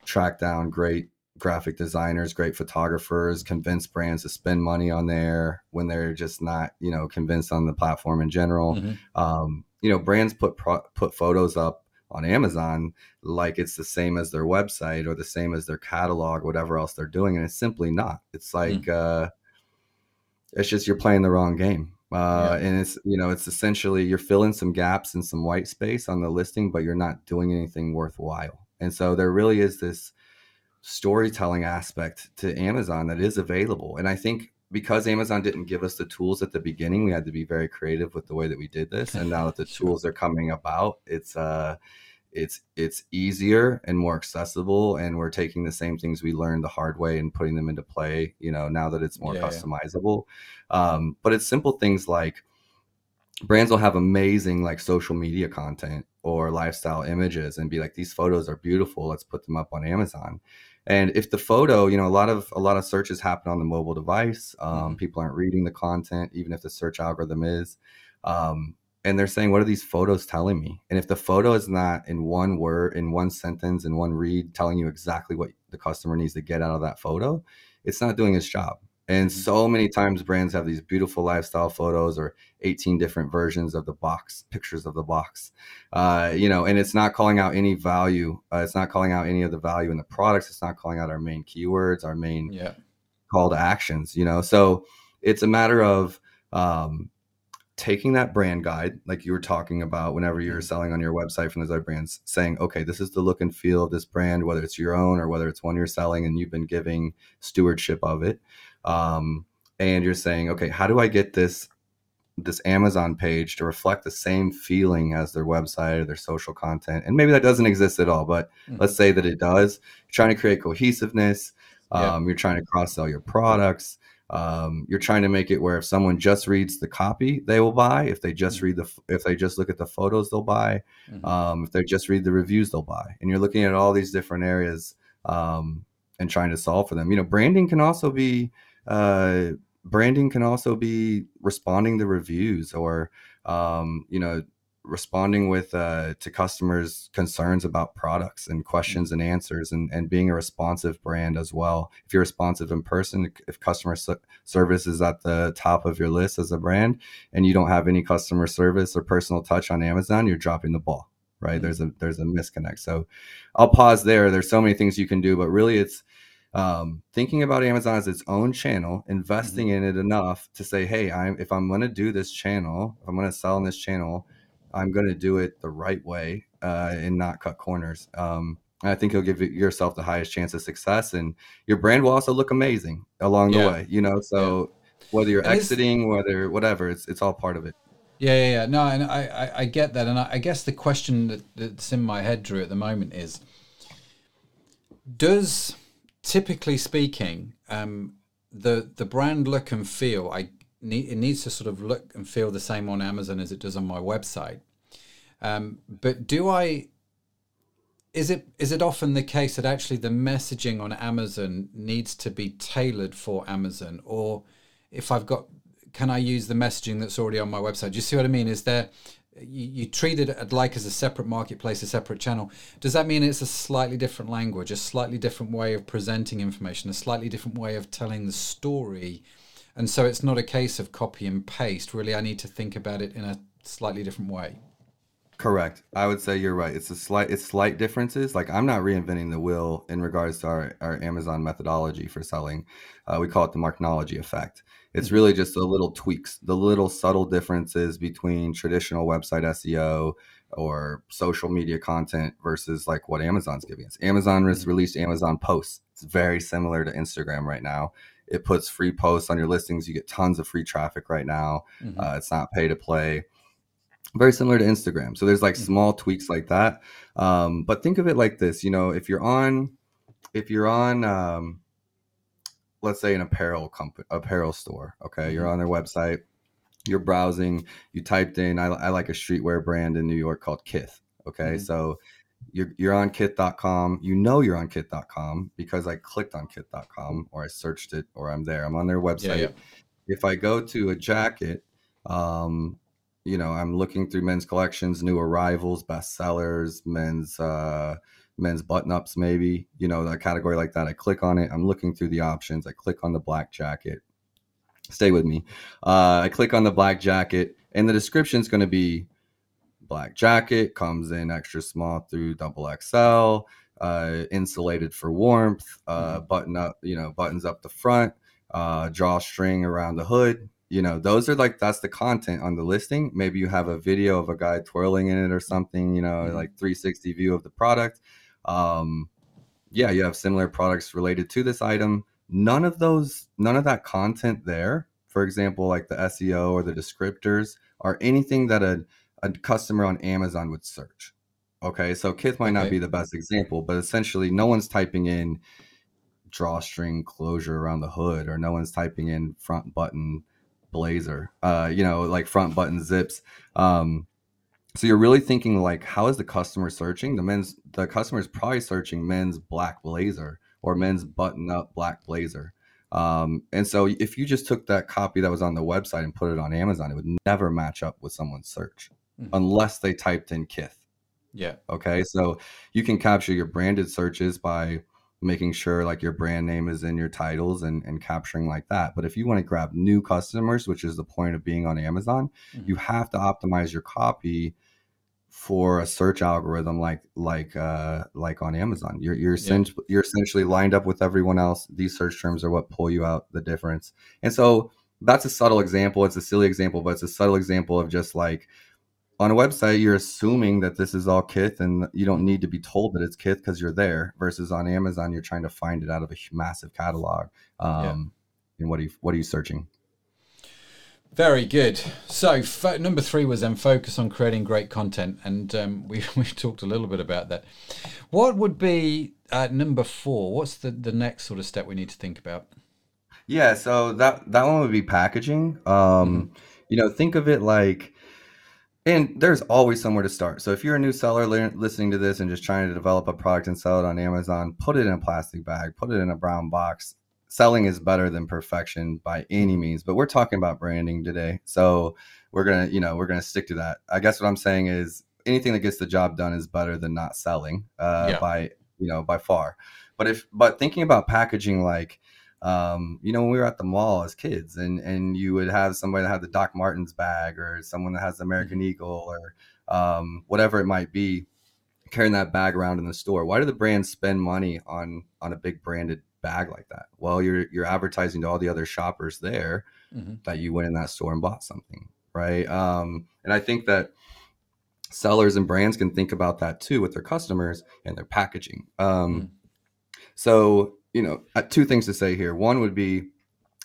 track down great graphic designers, great photographers, convince brands to spend money on there when they're just not, you know, convinced on the platform in general. Mm-hmm. Um, you know, brands put pro- put photos up on Amazon like it's the same as their website or the same as their catalog, whatever else they're doing, and it's simply not. It's like mm-hmm. uh, it's just you're playing the wrong game. Uh, yeah. and it's you know it's essentially you're filling some gaps and some white space on the listing but you're not doing anything worthwhile and so there really is this storytelling aspect to amazon that is available and i think because amazon didn't give us the tools at the beginning we had to be very creative with the way that we did this and now that the <laughs> tools are coming about it's uh it's it's easier and more accessible and we're taking the same things we learned the hard way and putting them into play you know now that it's more yeah, customizable. Yeah. Um, but it's simple things like brands will have amazing like social media content or lifestyle images and be like these photos are beautiful let's put them up on amazon and if the photo you know a lot of a lot of searches happen on the mobile device um, mm-hmm. people aren't reading the content even if the search algorithm is um, and they're saying what are these photos telling me and if the photo is not in one word in one sentence in one read telling you exactly what the customer needs to get out of that photo it's not doing its job and mm-hmm. so many times brands have these beautiful lifestyle photos or 18 different versions of the box pictures of the box uh, you know and it's not calling out any value uh, it's not calling out any of the value in the products it's not calling out our main keywords our main yeah. call to actions you know so it's a matter of um, taking that brand guide, like you were talking about, whenever you're mm-hmm. selling on your website from those other brands, saying, okay, this is the look and feel of this brand, whether it's your own or whether it's one you're selling and you've been giving stewardship of it. Um, and you're saying, okay, how do I get this this Amazon page to reflect the same feeling as their website or their social content? And maybe that doesn't exist at all, but mm-hmm. let's say that it does. You're trying to create cohesiveness. Um, You're trying to cross sell your products um, you're trying to make it where if someone just reads the copy they will buy if they just mm-hmm. read the if they just look at the photos they'll buy mm-hmm. um, if they just read the reviews they'll buy and you're looking at all these different areas um, and trying to solve for them you know branding can also be uh, branding can also be responding to reviews or um, you know responding with uh, to customers concerns about products and questions and answers and, and being a responsive brand as well. If you're responsive in person if customer service is at the top of your list as a brand and you don't have any customer service or personal touch on amazon you're dropping the ball right? Mm-hmm. there's a there's a misconnect. So i'll pause there. There's so many things you can do but really it's um, thinking about Amazon as its own channel, investing mm-hmm. in it enough to say, hey, I'm if I'm going to do this channel, if I'm going to sell on this channel, I'm going to do it the right way uh, and not cut corners. Um, I think you'll give yourself the highest chance of success, and your brand will also look amazing along the way. You know, so yeah. whether you're and exiting, whether whatever, it's it's all part of it. Yeah, yeah, yeah. No, and I, I, I get that, and I, I guess the question that, that's in my head, Drew, at the moment is: Does, typically speaking, um, the the brand look and feel? I need, it needs to sort of look and feel the same on Amazon as it does on my website. Um, but do I? Is it is it often the case that actually the messaging on Amazon needs to be tailored for Amazon, or if I've got, can I use the messaging that's already on my website? Do you see what I mean? Is there you, you treat it like as a separate marketplace, a separate channel. Does that mean it's a slightly different language, a slightly different way of presenting information, a slightly different way of telling the story? And so it's not a case of copy and paste. Really, I need to think about it in a slightly different way. Correct. I would say you're right. It's a slight it's slight differences. Like I'm not reinventing the wheel in regards to our, our Amazon methodology for selling. Uh, we call it the Marknology effect. It's mm-hmm. really just the little tweaks, the little subtle differences between traditional website SEO or social media content versus like what Amazon's giving us. Amazon has mm-hmm. released Amazon posts. It's very similar to Instagram right now. It puts free posts on your listings. You get tons of free traffic right now. Mm-hmm. Uh, it's not pay to play. Very similar to Instagram. So there's like mm-hmm. small tweaks like that. Um, but think of it like this. You know, if you're on, if you're on, um, let's say an apparel company, apparel store. Okay, mm-hmm. you're on their website. You're browsing. You typed in. I, I like a streetwear brand in New York called Kith. Okay, mm-hmm. so you're, you're on kith.com you know you're on kith.com because i clicked on kith.com or i searched it or i'm there i'm on their website yeah, yeah. if i go to a jacket um, you know i'm looking through men's collections new arrivals bestsellers men's uh, men's button ups maybe you know a category like that i click on it i'm looking through the options i click on the black jacket stay with me uh, i click on the black jacket and the description is going to be black jacket, comes in extra small through double XL, uh, insulated for warmth, uh, mm-hmm. button up, you know, buttons up the front, uh, drawstring around the hood. You know, those are like that's the content on the listing. Maybe you have a video of a guy twirling in it or something. You know, mm-hmm. like 360 view of the product. Um, yeah, you have similar products related to this item. None of those, none of that content there, for example, like the SEO or the descriptors, are anything that a a customer on Amazon would search. Okay, so Kith might not Okay. be the best example, but essentially, no one's typing in drawstring closure around the hood, or no one's typing in front button blazer. Uh, you know, like front button zips. Um, so you're really thinking like, how is the customer searching? The men's the customer is probably searching men's black blazer or men's button up black blazer. Um, and so if you just took that copy that was on the website and put it on Amazon, it would never match up with someone's search Mhm. unless they typed in Kith. Yeah. Okay. So you can capture your branded searches by making sure like your brand name is in your titles and, and capturing like that. But if you want to grab new customers, which is the point of being on Amazon, Mhm. you have to optimize your copy for a search algorithm like like uh like on Amazon. You're you're Yeah. essentially you're essentially lined up with everyone else. These search terms are what pull you out the difference. And so that's a subtle example. It's a silly example, but it's a subtle example of just like on a website, you're assuming that this is all Kith, and you don't need to be told that it's Kith because you're there. Versus on Amazon, you're trying to find it out of a massive catalog. Um, And what are you what are you searching? Very good. So fo- number three was then focus on creating great content, and um, <laughs> we we talked a little bit about that. What would be uh, number four? What's the the next sort of step we need to think about? Yeah, so that that one would be packaging. Um, you know, think of it like, and there's always somewhere to start. So if you're a new seller listening to this and just trying to develop a product and sell it on Amazon, put it in a plastic bag, put it in a brown box. Selling is better than perfection by any means, but we're talking about branding today. So we're gonna, you know, we're gonna stick to that. I guess what I'm saying is anything that gets the job done is better than not selling uh, Yeah. by, you know, by far. But if, but thinking about packaging like um, you know, when we were at the mall as kids and and you would have somebody that had the Doc Martens bag or someone that has the American Eagle or um, whatever it might be, carrying that bag around in the store. Why do the brands spend money on on a big branded bag like that? Well, you're you're advertising to all the other shoppers there Mhm. that you went in that store and bought something, right? Um, and I think that sellers and brands can think about that too with their customers and their packaging. Um, Mm. So, you know, uh, two things to say here. One would be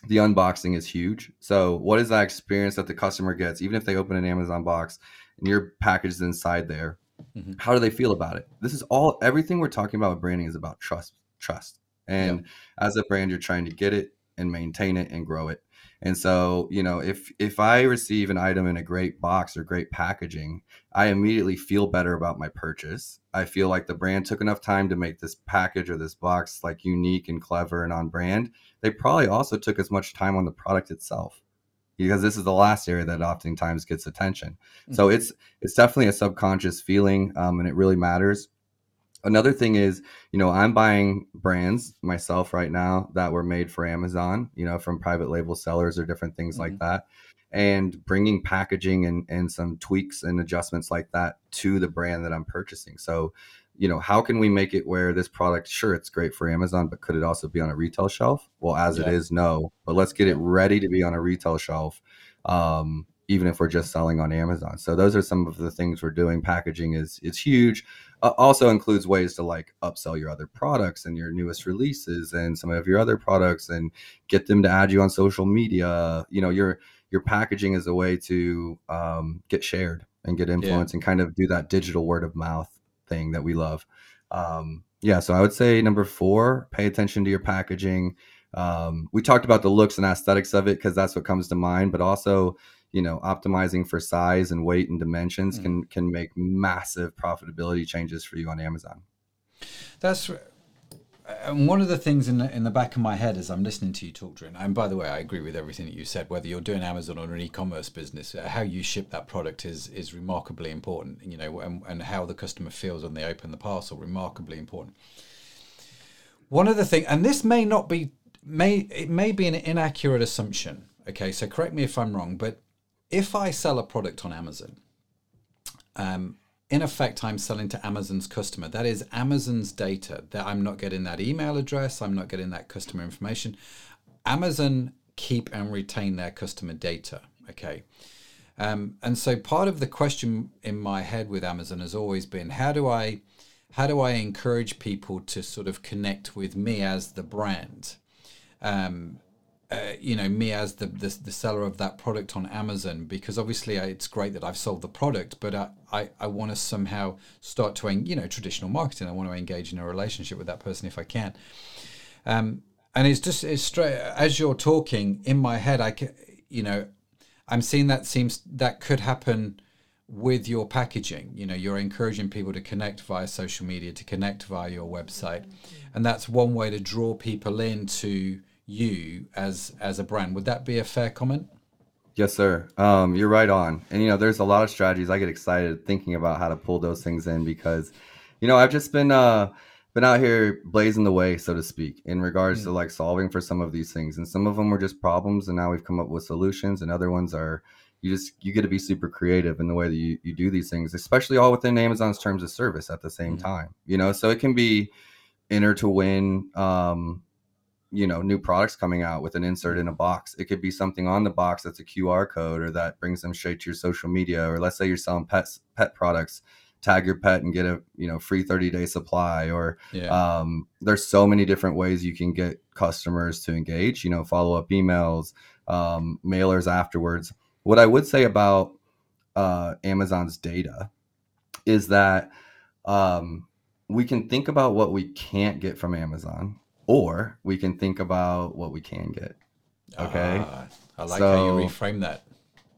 the unboxing is huge. So, what is that experience that the customer gets, even if they open an Amazon box and your package is inside there? Mhm. How do they feel about it? This is all everything we're talking about with branding is about trust. Trust. And as a brand, you're trying to get it and maintain it and grow it. And so, you know, if if I receive an item in a great box or great packaging, I immediately feel better about my purchase. I feel like the brand took enough time to make this package or this box like unique and clever and on brand. They probably also took as much time on the product itself because this is the last area that oftentimes gets attention. So it's it's definitely a subconscious feeling, um, and it really matters. Another thing is, you know, I'm buying brands myself right now that were made for Amazon, you know, from private label sellers or different things like Mhm. that, and bringing packaging and and some tweaks and adjustments like that to the brand that I'm purchasing. So, you know, how can we make it where this product, sure, it's great for Amazon, but could it also be on a retail shelf? Well, as it Yeah. is, no. But let's get it ready to be on a retail shelf, um, even if we're just selling on Amazon. So those are some of the things we're doing. Packaging is is huge. Also includes ways to like upsell your other products and your newest releases and some of your other products and get them to add you on social media. You know, your your packaging is a way to um, get shared and get influence and kind of do that digital word of mouth thing that we love. Um, yeah, so I would say number four, pay attention to your packaging. Um, we talked about the looks and aesthetics of it because that's what comes to mind, but also, you know, optimizing for size and weight and dimensions Mm. can can make massive profitability changes for you on Amazon. That's and one of the things in the, in the back of my head as I'm listening to you talk, Drin, and by the way, I agree with everything that you said. Whether you're doing Amazon or an e-commerce business, uh, how you ship that product is is remarkably important. You know, and, and how the customer feels when they open the parcel, remarkably important. One of the thing, and this may not be may it may be an inaccurate assumption. Okay, so correct me if I'm wrong, but if I sell a product on Amazon, um, in effect, I'm selling to Amazon's customer. That is Amazon's data. That I'm not getting that email address. I'm not getting that customer information. Amazon keep and retain their customer data. Okay. Um, and so part of the question in my head with Amazon has always been how do I how do I encourage people to sort of connect with me as the brand? Um, uh, you know me as the, the, the seller of that product on Amazon because obviously it's great that I've sold the product, but I I, I want to somehow start to you know traditional marketing. I want to engage in a relationship with that person if I can. Um, and it's just it's straight as you're talking in my head. I can, you know I'm seeing that seems that could happen with your packaging. You know, you're encouraging people to connect via social media, to connect via your website, and that's one way to draw people into you as as a brand. Would that be a fair comment? Yes, sir. Um, you're right on. And you know, there's a lot of strategies. I get excited thinking about how to pull those things in because, you know, I've just been uh been out here blazing the way, so to speak, in regards mm. to like solving for some of these things. And some of them were just problems, and now we've come up with solutions. And other ones are you just you get to be super creative in the way that you, you do these things, especially all within Amazon's terms of service at the same mm. time. You know, so it can be enter to win um you know new products coming out with an insert in a box. It could be something on the box that's a qr code or that brings them straight to your social media or let's say you're selling pets pet products tag your pet and get a you know free 30 day supply or yeah. um, there's so many different ways you can get customers to engage you know follow up emails um, mailers afterwards. What i would say about uh, amazon's data is that um, we can think about what we can't get from amazon or we can think about what we can get. Okay. Uh, I like so, how you reframe that.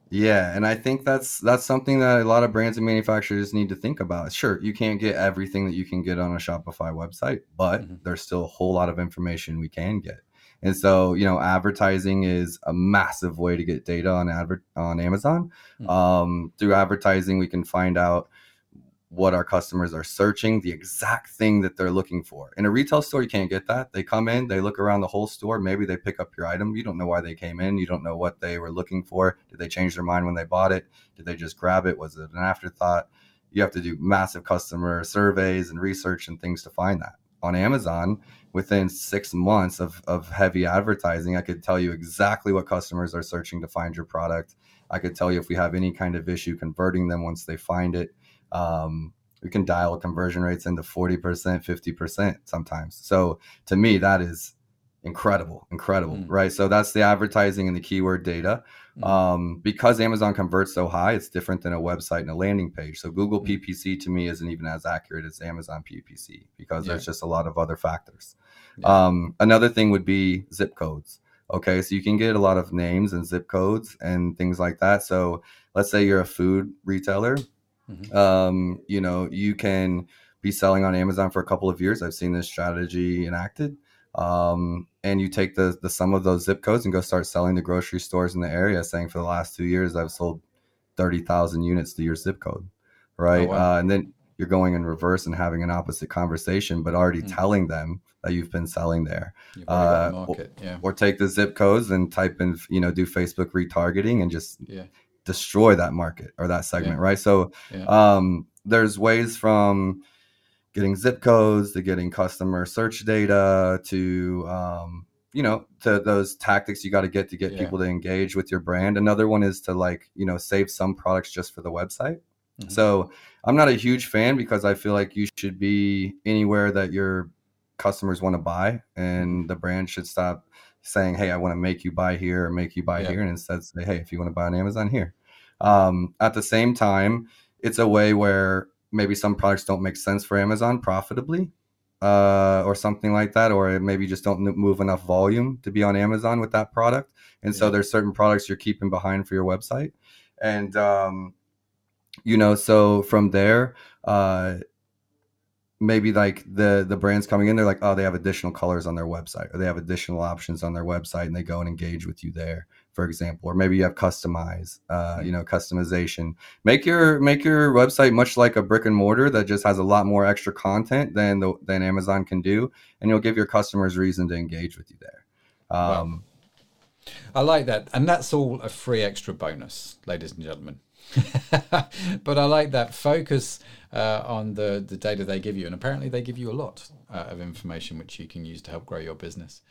Yeah, and I think that's that's something that a lot of brands and manufacturers need to think about. Sure, you can't get everything that you can get on a Shopify website, but mm-hmm. there's still a whole lot of information we can get. And so, you know, advertising is a massive way to get data on advert on Amazon. Mm-hmm. Um, through advertising, we can find out what our customers are searching, the exact thing that they're looking for. In a retail store, you can't get that. They come in, they look around the whole store, maybe they pick up your item. You don't know why they came in, you don't know what they were looking for. Did they change their mind when they bought it? Did they just grab it? Was it an afterthought? You have to do massive customer surveys and research and things to find that. On Amazon, within six months of, of heavy advertising, I could tell you exactly what customers are searching to find your product. I could tell you if we have any kind of issue converting them once they find it um, we can dial conversion rates into 40%, 50% sometimes. So to me, that is incredible, incredible, mm. right? So that's the advertising and the keyword data. Mm. Um, because Amazon converts so high, it's different than a website and a landing page. So Google mm. PPC to me isn't even as accurate as Amazon PPC because yeah. there's just a lot of other factors. Yeah. Um, another thing would be zip codes. Okay, so you can get a lot of names and zip codes and things like that. So let's say you're a food retailer Mm-hmm. Um, you know, you can be selling on Amazon for a couple of years. I've seen this strategy enacted. Um, and you take the the sum of those zip codes and go start selling to grocery stores in the area, saying for the last two years I've sold thirty thousand units to your zip code, right? Oh, wow. uh, and then you're going in reverse and having an opposite conversation, but already mm-hmm. telling them that you've been selling there. Uh, or, yeah. or, take the zip codes and type in, you know, do Facebook retargeting and just yeah destroy that market or that segment, yeah. right? So yeah. um, there's ways from getting zip codes to getting customer search data to um, you know to those tactics you got to get to get yeah. people to engage with your brand. Another one is to like you know save some products just for the website. Mm-hmm. So I'm not a huge fan because I feel like you should be anywhere that your customers want to buy, and the brand should stop saying, "Hey, I want to make you buy here or make you buy yeah. here," and instead say, "Hey, if you want to buy on Amazon, here." Um, at the same time, it's a way where maybe some products don't make sense for Amazon profitably, uh, or something like that, or maybe just don't move enough volume to be on Amazon with that product, and yeah. so there's certain products you're keeping behind for your website, and um, you know, so from there. Uh, maybe like the the brands coming in they're like oh they have additional colors on their website or they have additional options on their website and they go and engage with you there for example or maybe you have customize uh, you know customization. Make your make your website much like a brick and mortar that just has a lot more extra content than the, than amazon can do and you'll give your customers reason to engage with you there. Um, i like that and that's all a free extra bonus ladies and gentlemen <laughs> but I like that focus uh, on the, the data they give you. And apparently, they give you a lot uh, of information which you can use to help grow your business,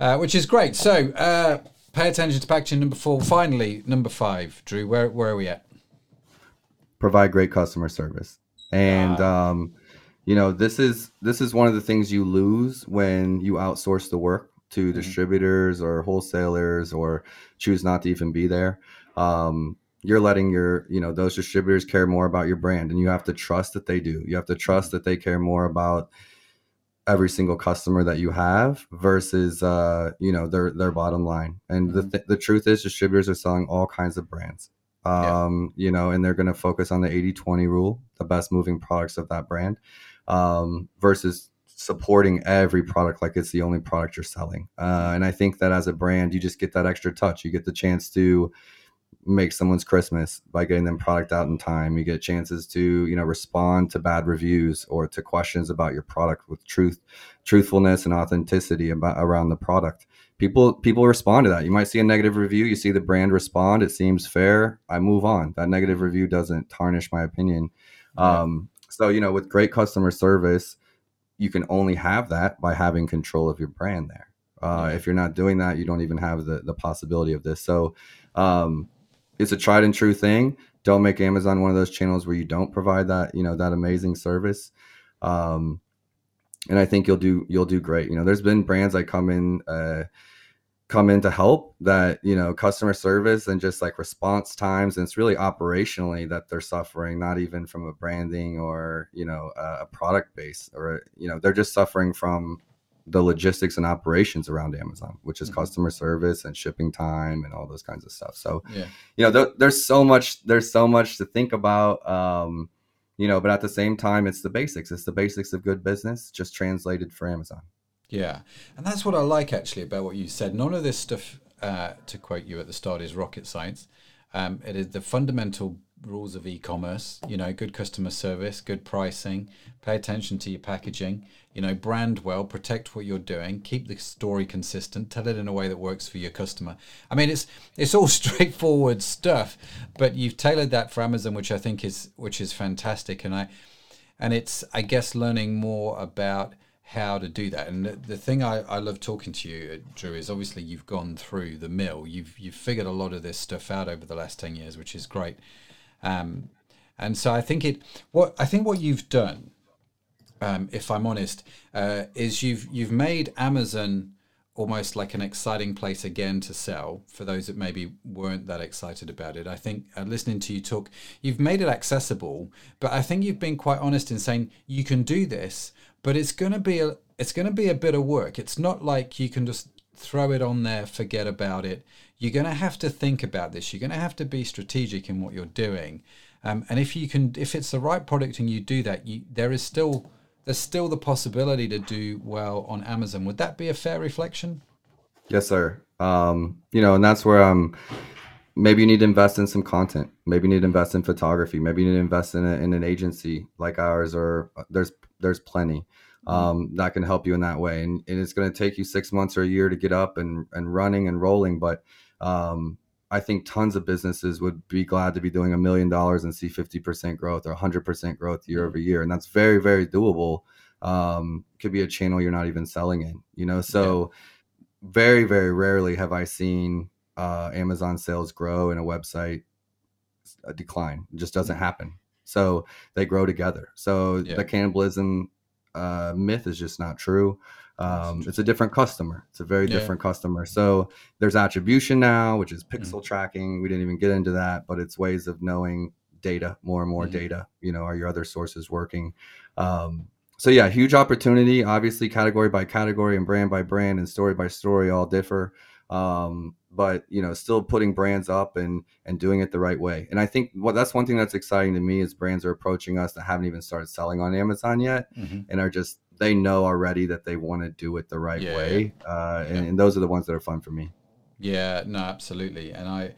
uh, which is great. So, uh, pay attention to packaging number four. Finally, number five, Drew, where, where are we at? Provide great customer service. And, ah. um, you know, this is this is one of the things you lose when you outsource the work to mm-hmm. distributors or wholesalers or choose not to even be there um, you're letting your you know those distributors care more about your brand and you have to trust that they do. You have to trust that they care more about every single customer that you have versus uh, you know their their bottom line. And the, mm-hmm. th- the truth is distributors are selling all kinds of brands. Um, yeah. you know and they're going to focus on the 80-20 rule the best moving products of that brand um, versus supporting every product like it's the only product you're selling. Uh, and i think that as a brand you just get that extra touch. You get the chance to make someone's Christmas by getting them product out in time. You get chances to, you know, respond to bad reviews or to questions about your product with truth, truthfulness and authenticity about around the product. People people respond to that. You might see a negative review, you see the brand respond, it seems fair, I move on. That negative review doesn't tarnish my opinion. Um, so, you know, with great customer service, you can only have that by having control of your brand there. Uh, if you're not doing that, you don't even have the the possibility of this. So, um, it's a tried and true thing. Don't make Amazon one of those channels where you don't provide that, you know, that amazing service. Um, and I think you'll do you'll do great. You know, there's been brands that come in uh, come in to help that you know customer service and just like response times and it's really operationally that they're suffering not even from a branding or you know a product base or you know they're just suffering from the logistics and operations around Amazon, which is mm-hmm. customer service and shipping time and all those kinds of stuff. So, yeah. you know, th- there's so much there's so much to think about. Um, you know, but at the same time, it's the basics. It's the basics of good business, just translated for Amazon. Yeah, and that's what I like actually about what you said. None of this stuff, uh, to quote you at the start, is rocket science. Um, it is the fundamental rules of e-commerce you know good customer service good pricing pay attention to your packaging you know brand well protect what you're doing keep the story consistent tell it in a way that works for your customer i mean it's it's all <laughs> straightforward stuff but you've tailored that for amazon which i think is which is fantastic and i and it's i guess learning more about how to do that. And the, the thing I, I love talking to you, Drew, is obviously you've gone through the mill. You've you've figured a lot of this stuff out over the last ten years, which is great. Um, and so I think it what I think what you've done, um, if I'm honest, uh, is you've you've made Amazon almost like an exciting place again to sell for those that maybe weren't that excited about it. I think uh, listening to you talk, you've made it accessible, but I think you've been quite honest in saying you can do this, but it's going to be a it's going to be a bit of work. It's not like you can just throw it on there, forget about it. You're going to have to think about this. You're going to have to be strategic in what you're doing. Um, and if you can, if it's the right product and you do that, you, there is still there's still the possibility to do well on Amazon. Would that be a fair reflection? Yes, sir. Um, you know, and that's where. Um, maybe you need to invest in some content. Maybe you need to invest in photography. Maybe you need to invest in, a, in an agency like ours, or uh, there's there's plenty. Mm-hmm. um, that can help you in that way. And, and it's going to take you six months or a year to get up and, and running and rolling. But um, I think tons of businesses would be glad to be doing a million dollars and see 50% growth or 100% growth year over year. And that's very, very doable. Um, could be a channel you're not even selling in, you know? So yeah. very, very rarely have I seen uh, Amazon sales grow and a website decline. It just doesn't mm. happen. So they grow together. So yeah. the cannibalism uh, myth is just not true. Um, it's a different customer. It's a very yeah. different customer. So there's attribution now, which is pixel mm-hmm. tracking. We didn't even get into that, but it's ways of knowing data, more and more mm-hmm. data. You know, are your other sources working? Um, so yeah, huge opportunity. Obviously, category by category and brand by brand and story by story all differ. Um, but you know, still putting brands up and and doing it the right way. And I think what well, that's one thing that's exciting to me is brands are approaching us that haven't even started selling on Amazon yet, mm-hmm. and are just they know already that they want to do it the right yeah, way. Yeah. Uh, and, and those are the ones that are fun for me. Yeah, no, absolutely, and I.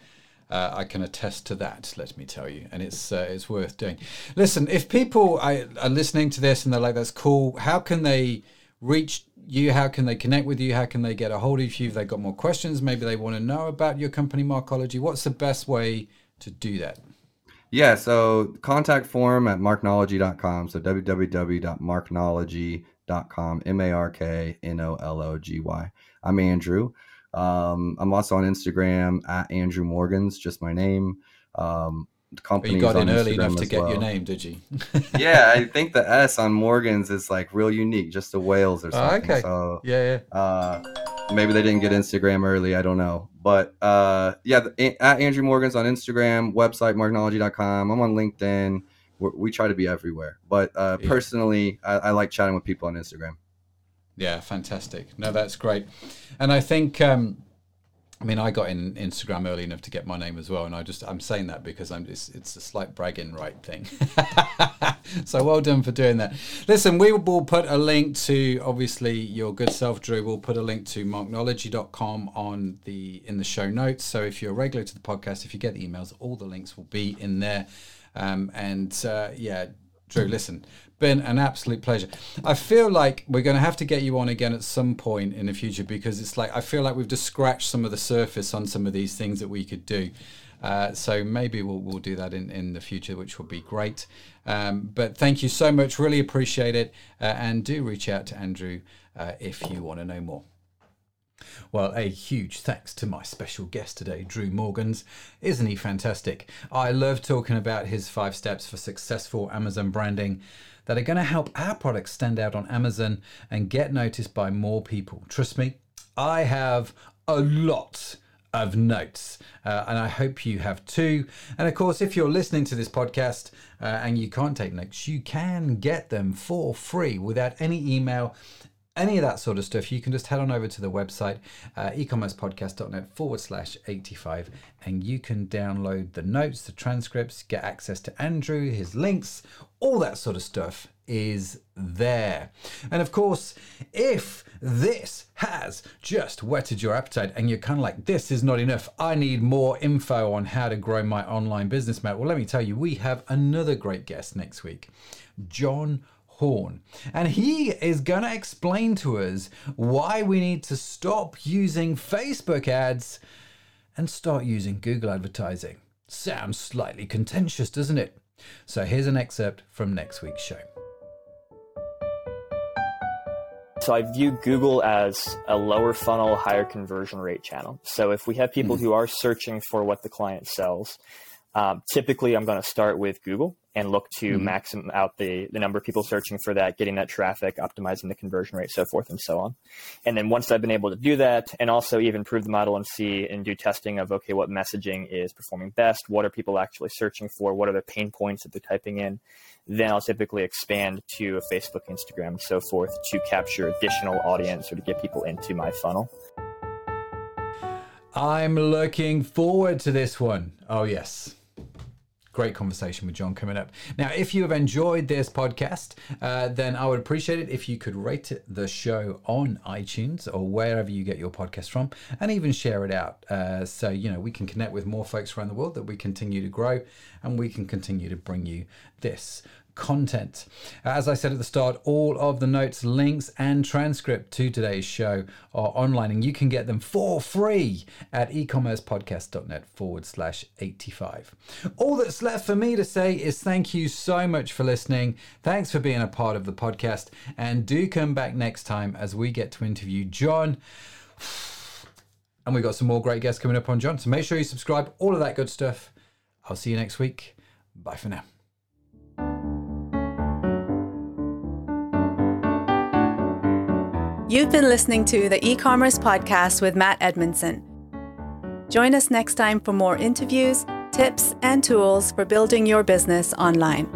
Uh, I can attest to that. Let me tell you, and it's uh, it's worth doing. Listen, if people are, are listening to this and they're like, "That's cool," how can they reach you? How can they connect with you? How can they get a hold of you if they've got more questions? Maybe they want to know about your company, Marknology. What's the best way to do that? Yeah, so contact form at marknology.com. So www.marknology.com, M A R K N O L O G Y. I'm Andrew. Um, I'm also on Instagram at Andrew Morgans, just my name. Um, company. You got in early enough to get well. your name, did you? <laughs> yeah, I <laughs> think the S on Morgans is like real unique, just the Wales or oh, something. Oh, okay. So, yeah, yeah. Uh, maybe they didn't get Instagram early. I don't know. But uh, yeah, the, at Andrew Morgans on Instagram, website marknology.com. I'm on LinkedIn. We're, we try to be everywhere. But uh, yeah. personally, I, I, like chatting with people on Instagram. Yeah, fantastic. No, that's great. And I think. Um, I mean, I got in Instagram early enough to get my name as well, and I just I'm saying that because I'm just it's a slight bragging right thing. <laughs> so well done for doing that. Listen, we will put a link to obviously your good self, Drew. We'll put a link to marknology.com on the in the show notes. So if you're regular to the podcast, if you get the emails, all the links will be in there. Um, and uh, yeah, Drew, listen, been an absolute pleasure. I feel like we're going to have to get you on again at some point in the future because it's like I feel like we've just scratched some of the surface on some of these things that we could do. Uh, so maybe we'll, we'll do that in, in the future, which will be great. Um, but thank you so much. Really appreciate it. Uh, and do reach out to Andrew uh, if you want to know more. Well, a huge thanks to my special guest today, Drew Morgans. Isn't he fantastic? I love talking about his five steps for successful Amazon branding that are going to help our products stand out on Amazon and get noticed by more people. Trust me, I have a lot of notes, uh, and I hope you have too. And of course, if you're listening to this podcast uh, and you can't take notes, you can get them for free without any email any of that sort of stuff, you can just head on over to the website, uh, ecommercepodcast.net forward slash 85, and you can download the notes, the transcripts, get access to Andrew, his links, all that sort of stuff is there. And of course, if this has just whetted your appetite and you're kind of like, this is not enough, I need more info on how to grow my online business, Matt. Well, let me tell you, we have another great guest next week, John Horn. And he is going to explain to us why we need to stop using Facebook ads and start using Google advertising. Sounds slightly contentious, doesn't it? So here's an excerpt from next week's show. So I view Google as a lower funnel, higher conversion rate channel. So if we have people mm. who are searching for what the client sells, um, typically I'm going to start with Google and look to mm-hmm. maximum out the, the number of people searching for that, getting that traffic, optimizing the conversion rate, so forth and so on. And then once I've been able to do that and also even prove the model and see and do testing of, okay, what messaging is performing best? What are people actually searching for? What are the pain points that they're typing in? Then I'll typically expand to a Facebook, Instagram, and so forth to capture additional audience or to get people into my funnel. I'm looking forward to this one. Oh, yes great conversation with John coming up. Now, if you have enjoyed this podcast, uh, then I would appreciate it if you could rate the show on iTunes or wherever you get your podcast from, and even share it out. Uh, so you know we can connect with more folks around the world that we continue to grow, and we can continue to bring you this content. Uh, as I said at the start, all of the notes, links, and transcript to today's show are online, and you can get them for free at ecommercepodcast.net forward slash 85. All that's left for me to say is thank you so much for listening. Thanks for being a part of the podcast, and do come back next time as we get to interview John. <sighs> And we've got some more great guests coming up on John. So make sure you subscribe, all of that good stuff. I'll see you next week. Bye for now. You've been listening to the e commerce podcast with Matt Edmondson. Join us next time for more interviews, tips, and tools for building your business online.